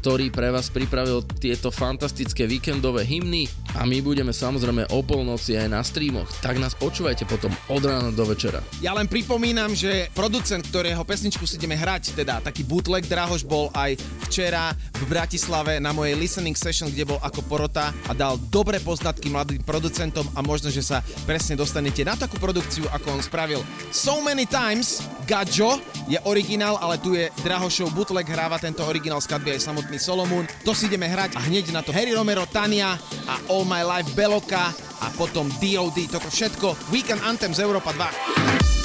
ktorý pre vás pripravil tieto fantastické víkendové hymny a my budeme samozrejme o polnoci aj na streamoch, tak nás počúvajte potom od rána do večera. Ja len pripomínam, že producent, ktorého pesničku si ideme hrať, teda taký bootleg Drahoš bol aj včera v Bratislave na mojej listening session, kde bol ako porota a dal dobré poznatky mladým producentom a možno, že sa presne dostanete na takú produkciu, ako on spravil. So Many Times, Gajo je originál, ale tu je Drahošov bootleg, hráva tento originál skladby aj samotný Solomon. To si ideme hrať a hneď na to Harry Romero, Tania a All My Life Beloka a potom DOD. Toto všetko Weekend Anthem z Európa 2.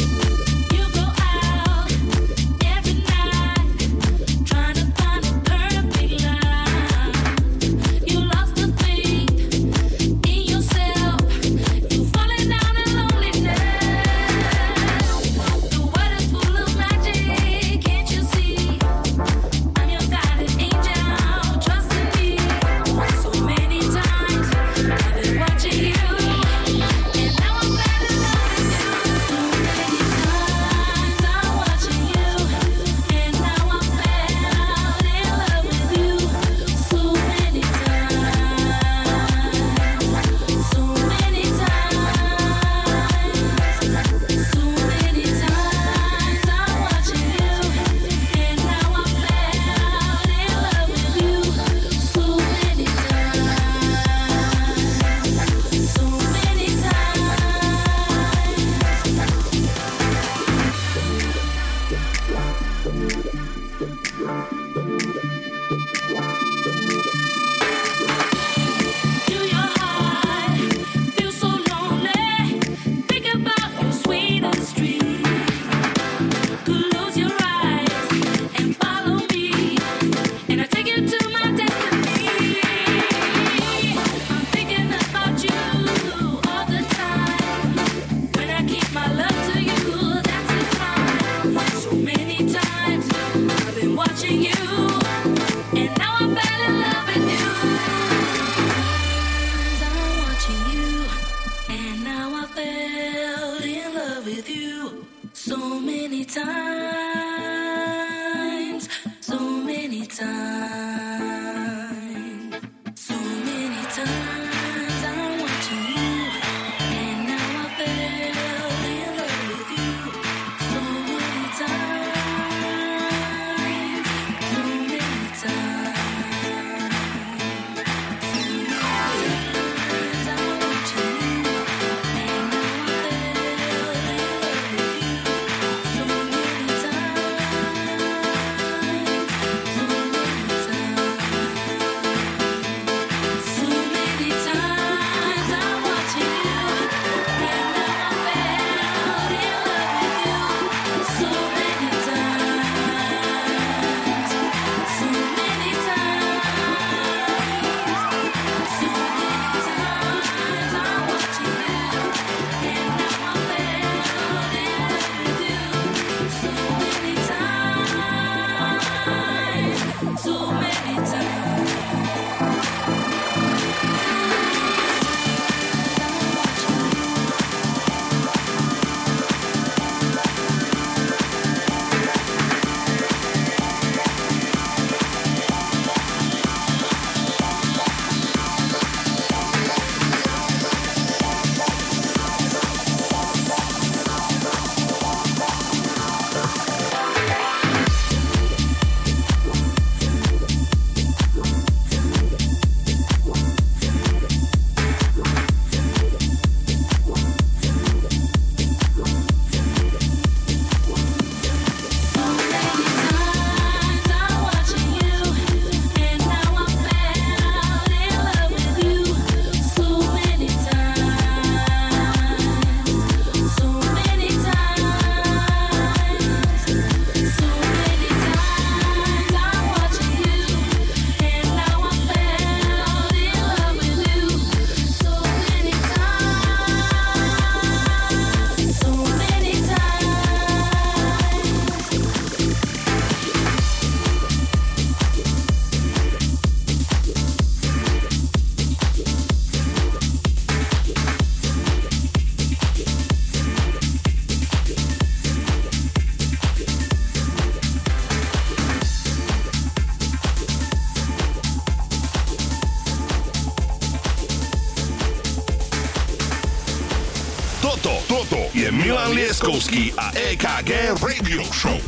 Milan Lieskovský a EKG Radio Show.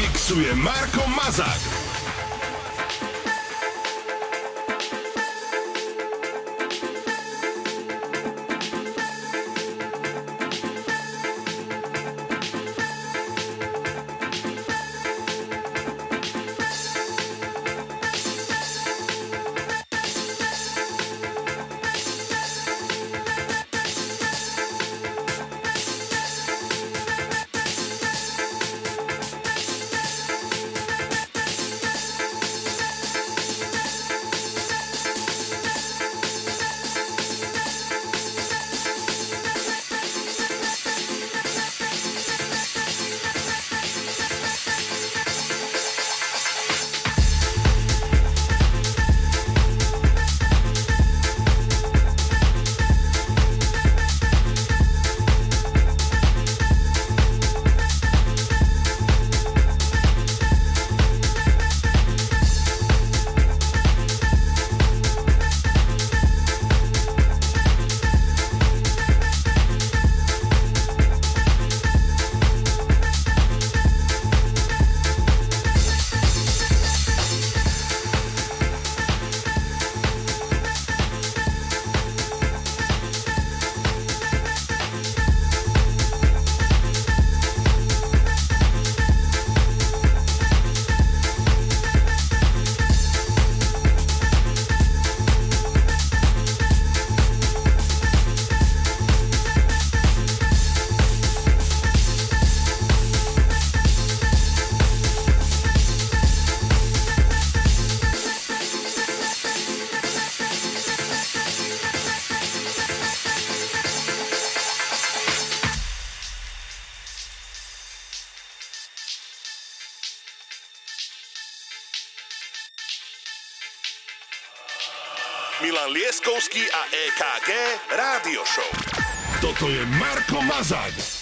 Mixuje Marko Mazák. Rádio Show. Toto je Marko Mazák.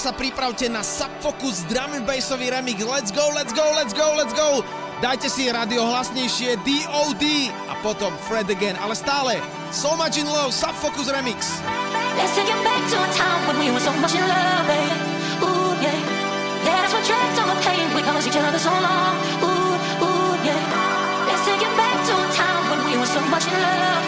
sa pripravte na Subfocus drum and bassový remix. Let's go, let's go, let's go, let's go! Dajte si radio hlasnejšie DOD a potom Fred again, ale stále So Much in Love Subfocus Remix. Let's take it back to a time when we were so much in love, baby. Ooh, yeah. That's what dragged on the pain. We caused each other so long. Ooh, ooh, yeah. Let's take it back to a time when we were so much in love.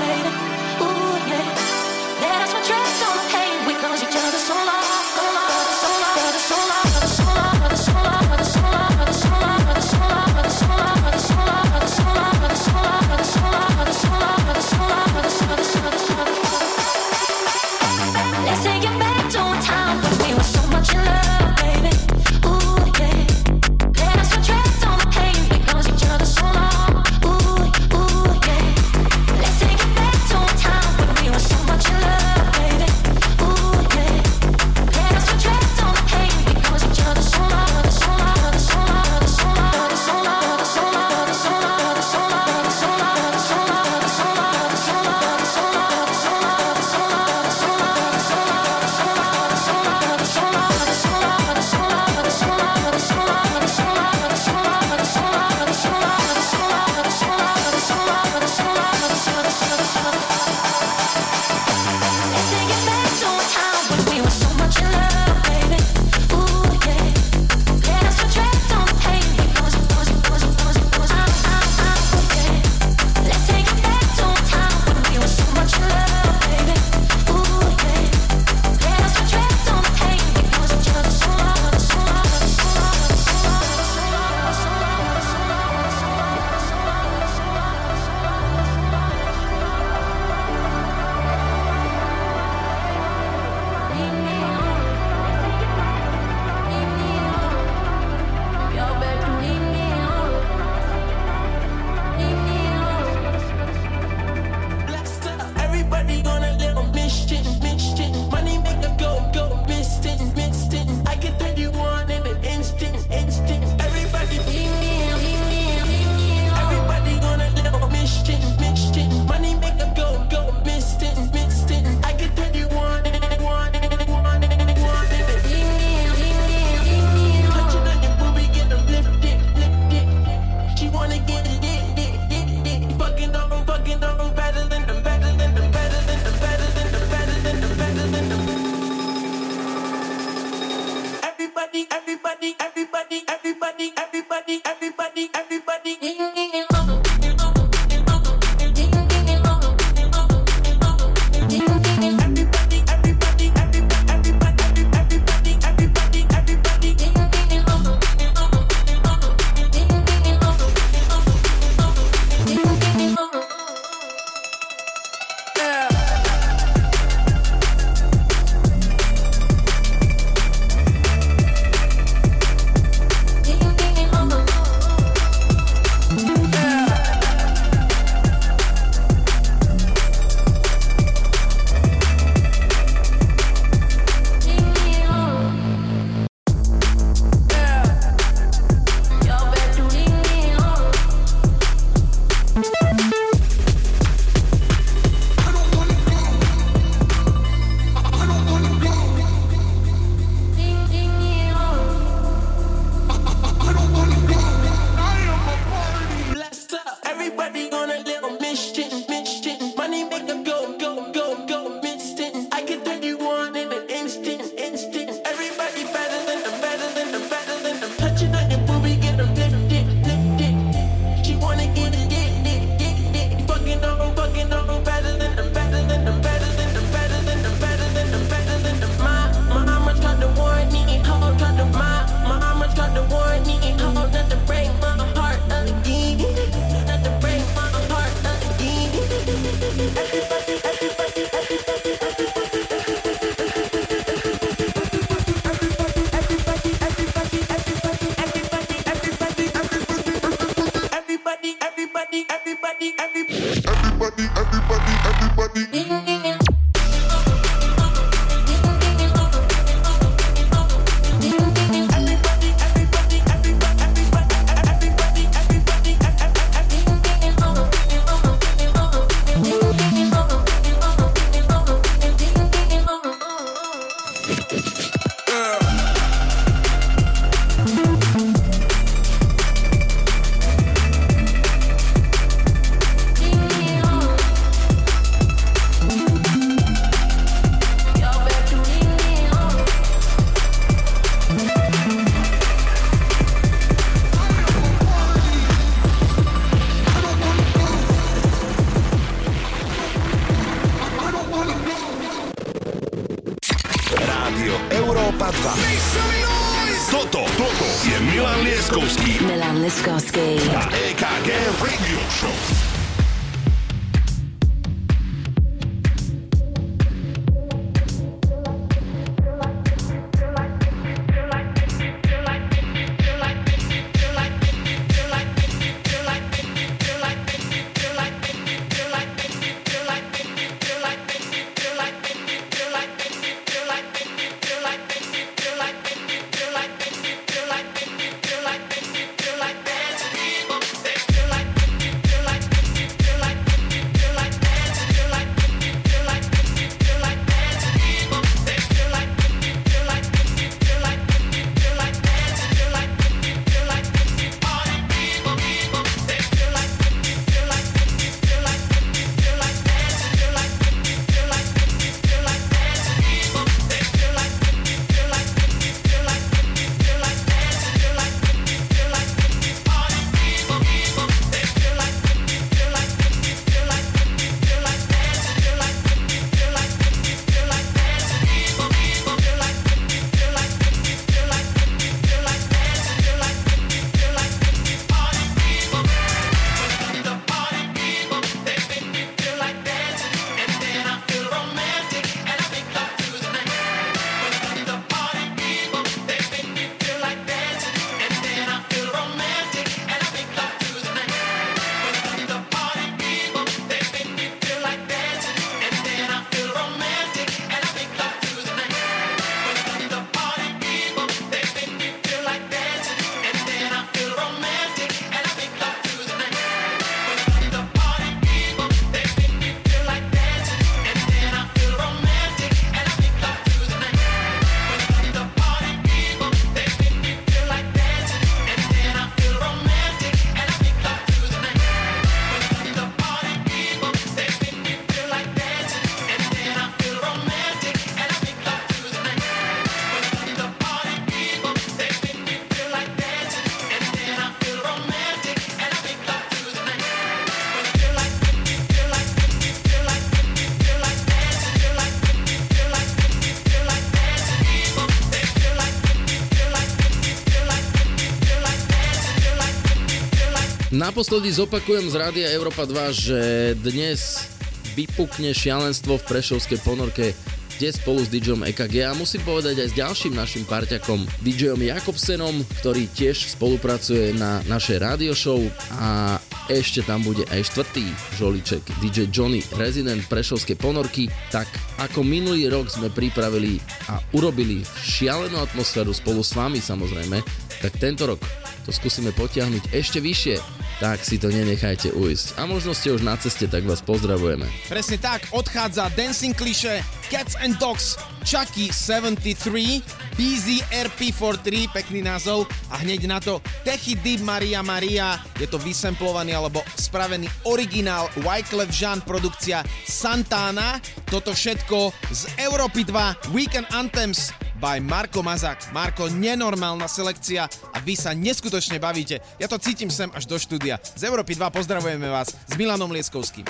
Naposledy zopakujem z Rádia Európa 2, že dnes vypukne šialenstvo v Prešovskej ponorke kde spolu s DJom EKG a musím povedať aj s ďalším našim parťakom DJom Jakobsenom, ktorý tiež spolupracuje na našej rádio show a ešte tam bude aj štvrtý žoliček DJ Johnny Resident Prešovskej ponorky, tak ako minulý rok sme pripravili a urobili šialenú atmosféru spolu s vami samozrejme, tak tento rok to skúsime potiahnuť ešte vyššie, tak si to nenechajte ujsť. A možno ste už na ceste, tak vás pozdravujeme. Presne tak, odchádza Dancing Cliché, Cats and Dogs, Chucky 73, BZRP43, pekný názov, a hneď na to Techy Deep Maria Maria, je to vysemplovaný alebo spravený originál Wyclef Jean produkcia Santana, toto všetko z Európy 2 Weekend Anthems by Marko Mazak. Marko, nenormálna selekcia a vy sa neskutočne bavíte. Ja to cítim sem až do štúdia. Z Európy 2 pozdravujeme vás s Milanom Lieskovským.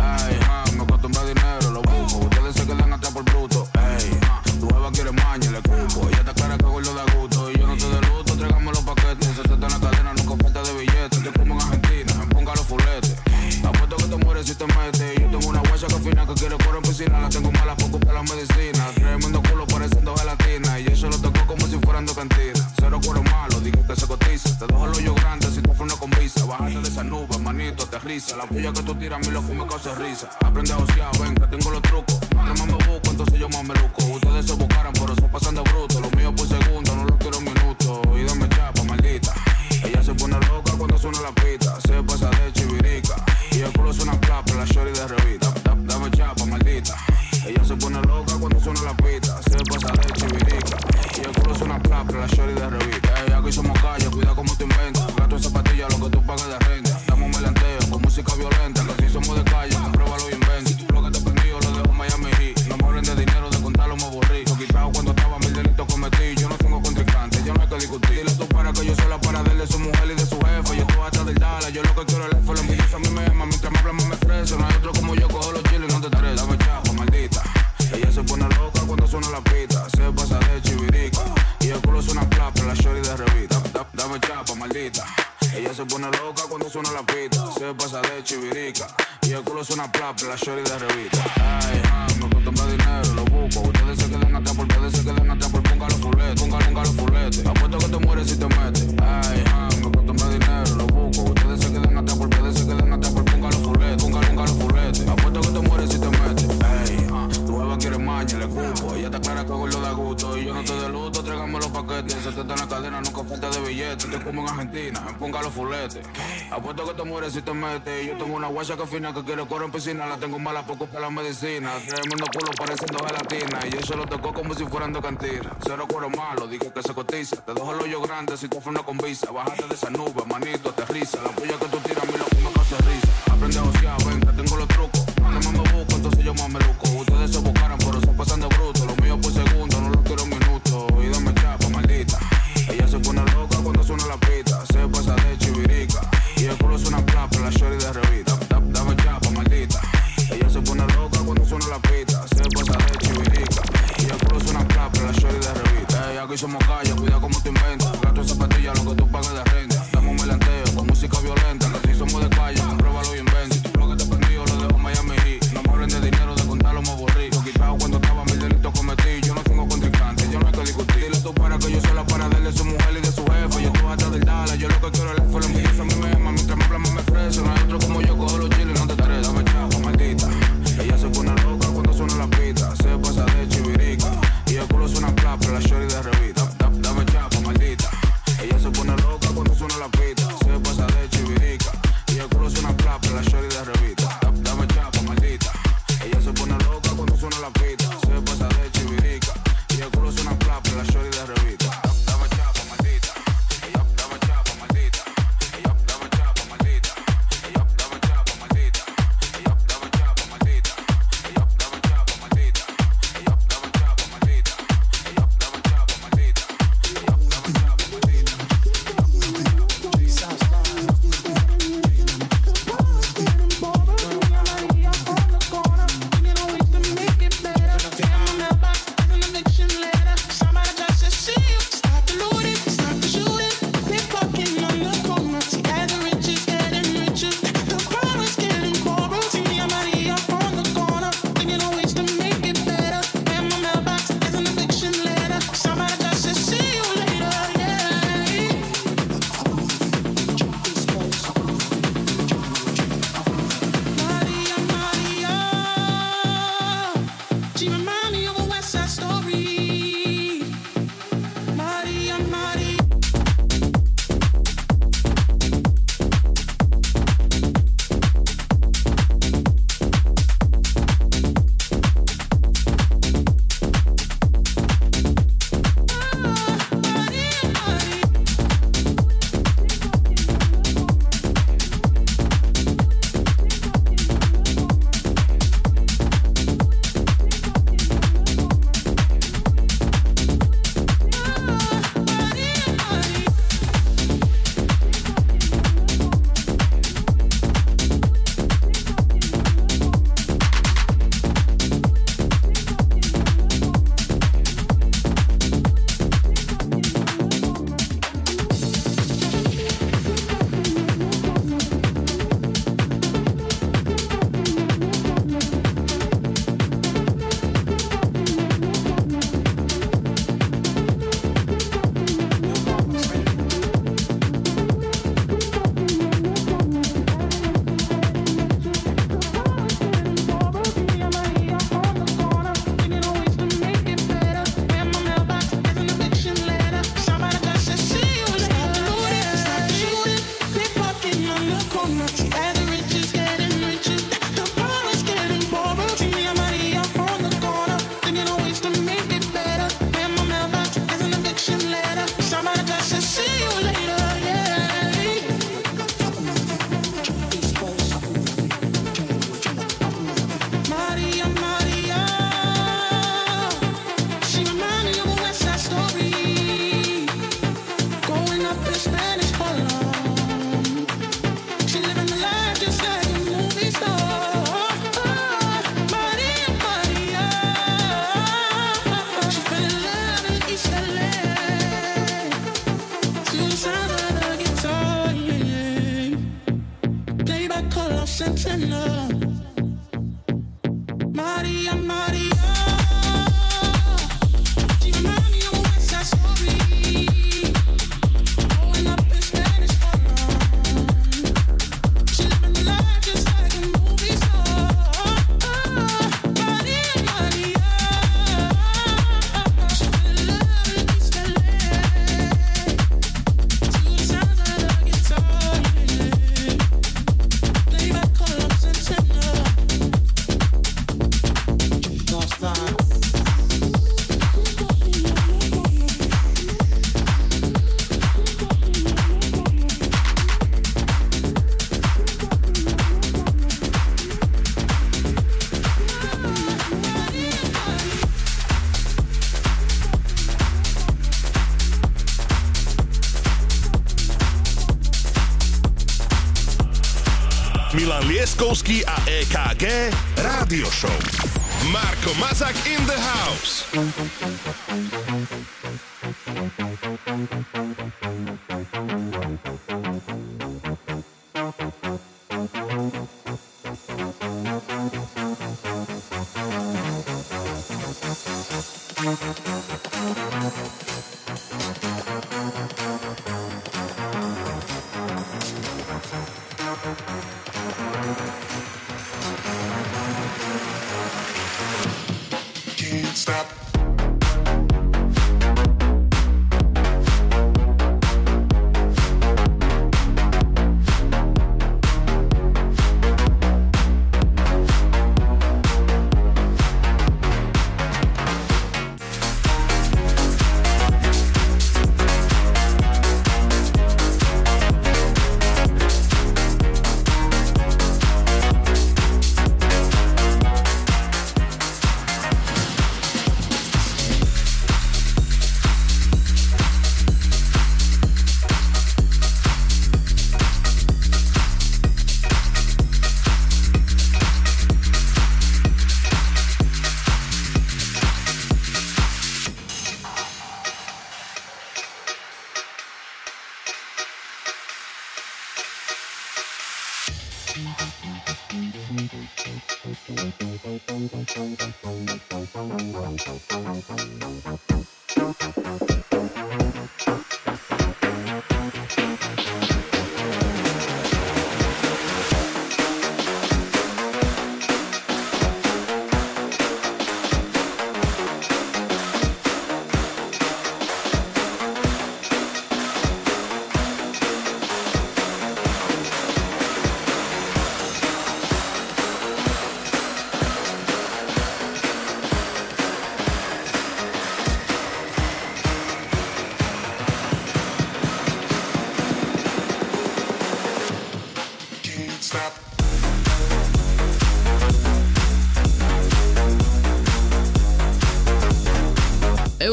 Ay, ah, me se quedan atrás por bruto. Ey, tu jeva quiere maña, le cupo. Ella está clara que gordo da gusto. Y yo no te de luto, tráigame los paquetes. Se te en la cadena, nunca falta de billetes. Te como en Argentina, ponga los fuletes. Apuesto que te mueres si te metes. Yo tengo una guacha que fina que quiere correr en piscina. La tengo mala poco para la medicina. Tremendo culo pareciendo gelatina. Y eso lo tocó como si fueran dos cantinas. Cero cuero malo, dije que se cotiza. Te dejo el hoyo grande si tú una con visa. Bájate de esa nube, manito, aterriza. La puya que tú tiras a mí lo que me causa risa. Aprende a osear, ven que tengo los trucos. Mientras más me busco, entonces yo más me luco. Ustedes se buscaran, pero eso pasan de bruto. Lo mío por segundo, no lo quiero en minuto. Y dame chapa, maldita. Ella se pone loca cuando suena la pita. Se pasa de chivirica. Y el culo suena plapa, la shorty de la shorty de revista. Ey, aquí somos calle, cuida como te inventas. Gato en zapatilla, lo que tú pagas de renta. Damos melanteo con música violenta. Que si somos de calle, compruébalo y inventa. Lo que te prendió lo dejo en Miami Heat. No me hablen de dinero, de contarlo me aburrí. Lo quitado cuando estaba mil delitos cometí. Yo no tengo contrincante, yo no hay que discutir. Dile tú para que yo soy la para de su mujer y de su jefe. Yo estoy hasta del Dala, yo lo que quiero es el F. La envidiosa a mí me ama, mientras me hablan me ofrece. No hay otro como yo, cojo los chiles, no te estreses. Dame chapa, maldita. Ella se pone loca cuando suena la pita. Ella se pone loca cuando suena la pita. Se pasa de chivirica. Y el culo suena plapa, la shorty de revista. Ay, me acostumbra dinero, lo busco. Ustedes se quedan atrás por ustedes se quedan atrás por fuletes. Ponga, ponga los fuletes. Apuesto que te mueres si te metes. Ay, me Ella está clara que gordo da gusto. Y yo no te de luto, tráigame los paquetes. Se te en la cadena, nunca falta de billetes. Te como en Argentina, ponga los fuletes. Apuesto que te mueres si te metes. Yo tengo una guacha que fina que quiere correr en piscina. La tengo mala poco para la medicina. Tremendo culo pareciendo gelatina. Y eso lo tocó como si fueran dos cantinas. Cero cuero malo, dije que se cotiza. Te dejo el hoyo grande si tú una con visa. Bájate de esa nube, manito, aterriza. La puya que tú tiras a mí lo me causa risa. Aprende a osear, ven, que tengo los trucos. Mientras más me busco, entonces yo más me luco. Pasan de bruto. Lo mío por segundo, no lo quiero en minuto. Y dame chapa, maldita. Ella se pone loca cuando suena la pita. Se pasa de chivirica. Y el culo suena plapa, la shorty de revista. Da- Dame chapa, maldita. Ella se pone loca cuando suena la pita. Se pasa de chivirica. Y el culo suena plapa, la shorty de revista. Ey, aquí somos calle, cuida como te inventas. Gato en Cochoro Lieskovský a EKG Rádio Show. Marko Mazak in the house.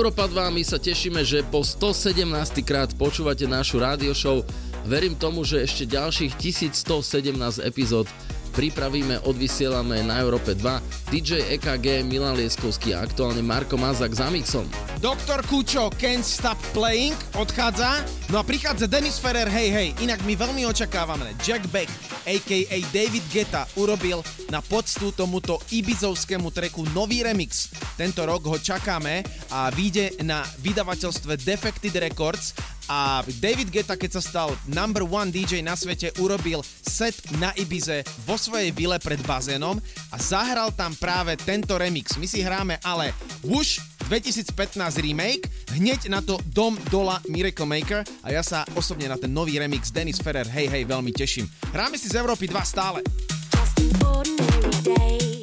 Európa 2, my sa tešíme, že po 117 krát počúvate našu rádio show. Verím tomu, že ešte ďalších 1117 epizód pripravíme, odvysielame na Európe 2. DJ EKG, Milan Lieskovský a aktuálne Marko Mazak za mixom. Doktor Kučo, Can't Stop Playing, odchádza. No a prichádza Dennis Ferrer, hej, hej, inak my veľmi očakávame. Jack Beck, a.k.a. David Geta, urobil na poctu tomuto ibizovskému treku nový remix. Tento rok ho čakáme a vyjde na vydavateľstve Defected Records a David Geta, keď sa stal number one DJ na svete, urobil set na Ibize vo svojej vile pred bazénom a zahral tam práve tento remix. My si hráme ale Wush 2015 remake, hneď na to Dom Dola Miracle Maker a ja sa osobne na ten nový remix Dennis Ferrer hej hej veľmi teším. Hráme si z Európy 2 stále. day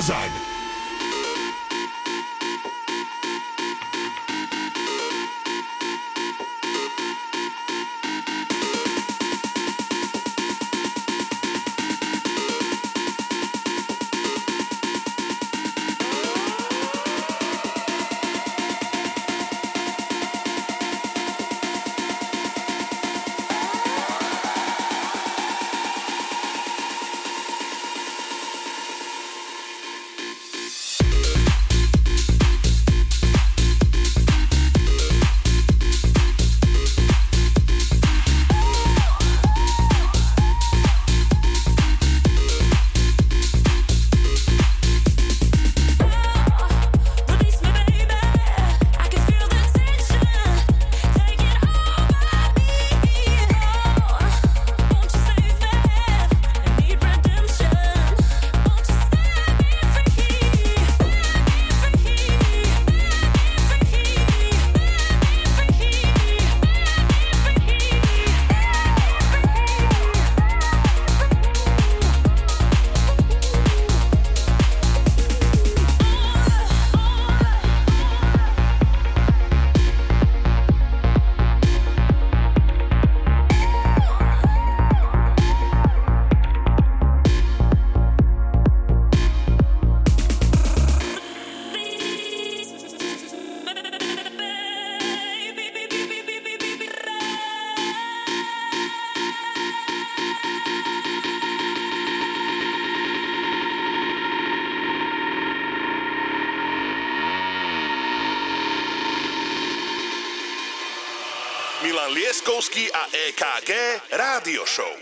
Marko EKG Rádio Show.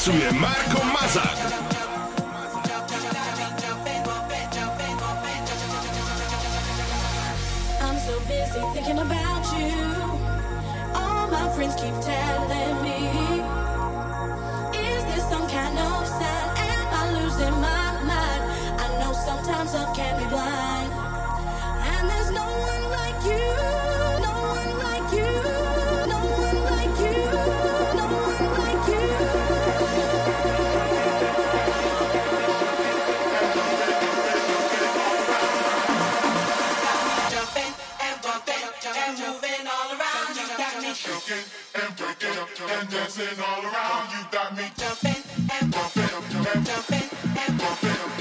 pasuje. Now you got me jumping and bumping, jumping, jumping and bumping.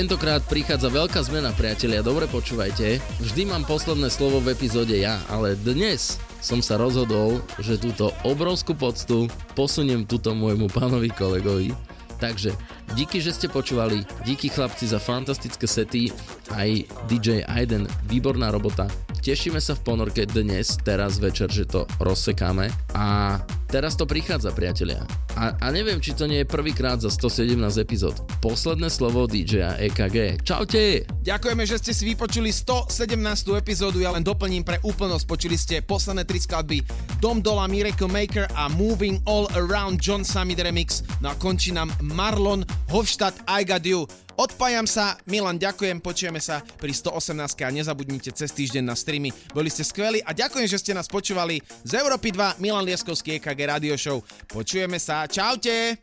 Tentokrát prichádza veľká zmena, priatelia, dobre počúvajte. Vždy mám posledné slovo v epizóde ja, ale dnes som sa rozhodol, že túto obrovskú poctu posuniem túto môjmu pánovi kolegovi. Takže díky, že ste počúvali, díky chlapci za fantastické sety, aj DJ Aiden, výborná robota. Tešíme sa v ponorke dnes, teraz večer, že to rozsekáme a teraz to prichádza, priatelia. A, a neviem, či to nie je prvýkrát za 117 epizód. Posledné slovo DJ EKG. Čaute! Ďakujeme, že ste si vypočuli 117. epizódu, ja len doplním pre úplnosť, počuli ste posledné tri skladby Dom Dola, Miracle Maker a Moving All Around John Summit Remix. No a končí nám Marlon Hofstadt I Got You. Odpájam sa, Milan, ďakujem, počujeme sa pri 118 a nezabudnite cez týždeň na streamy. Boli ste skvelí a ďakujem, že ste nás počúvali z Európy 2, Milan Lieskovský EKG Radio Show. Počujeme sa, čaute!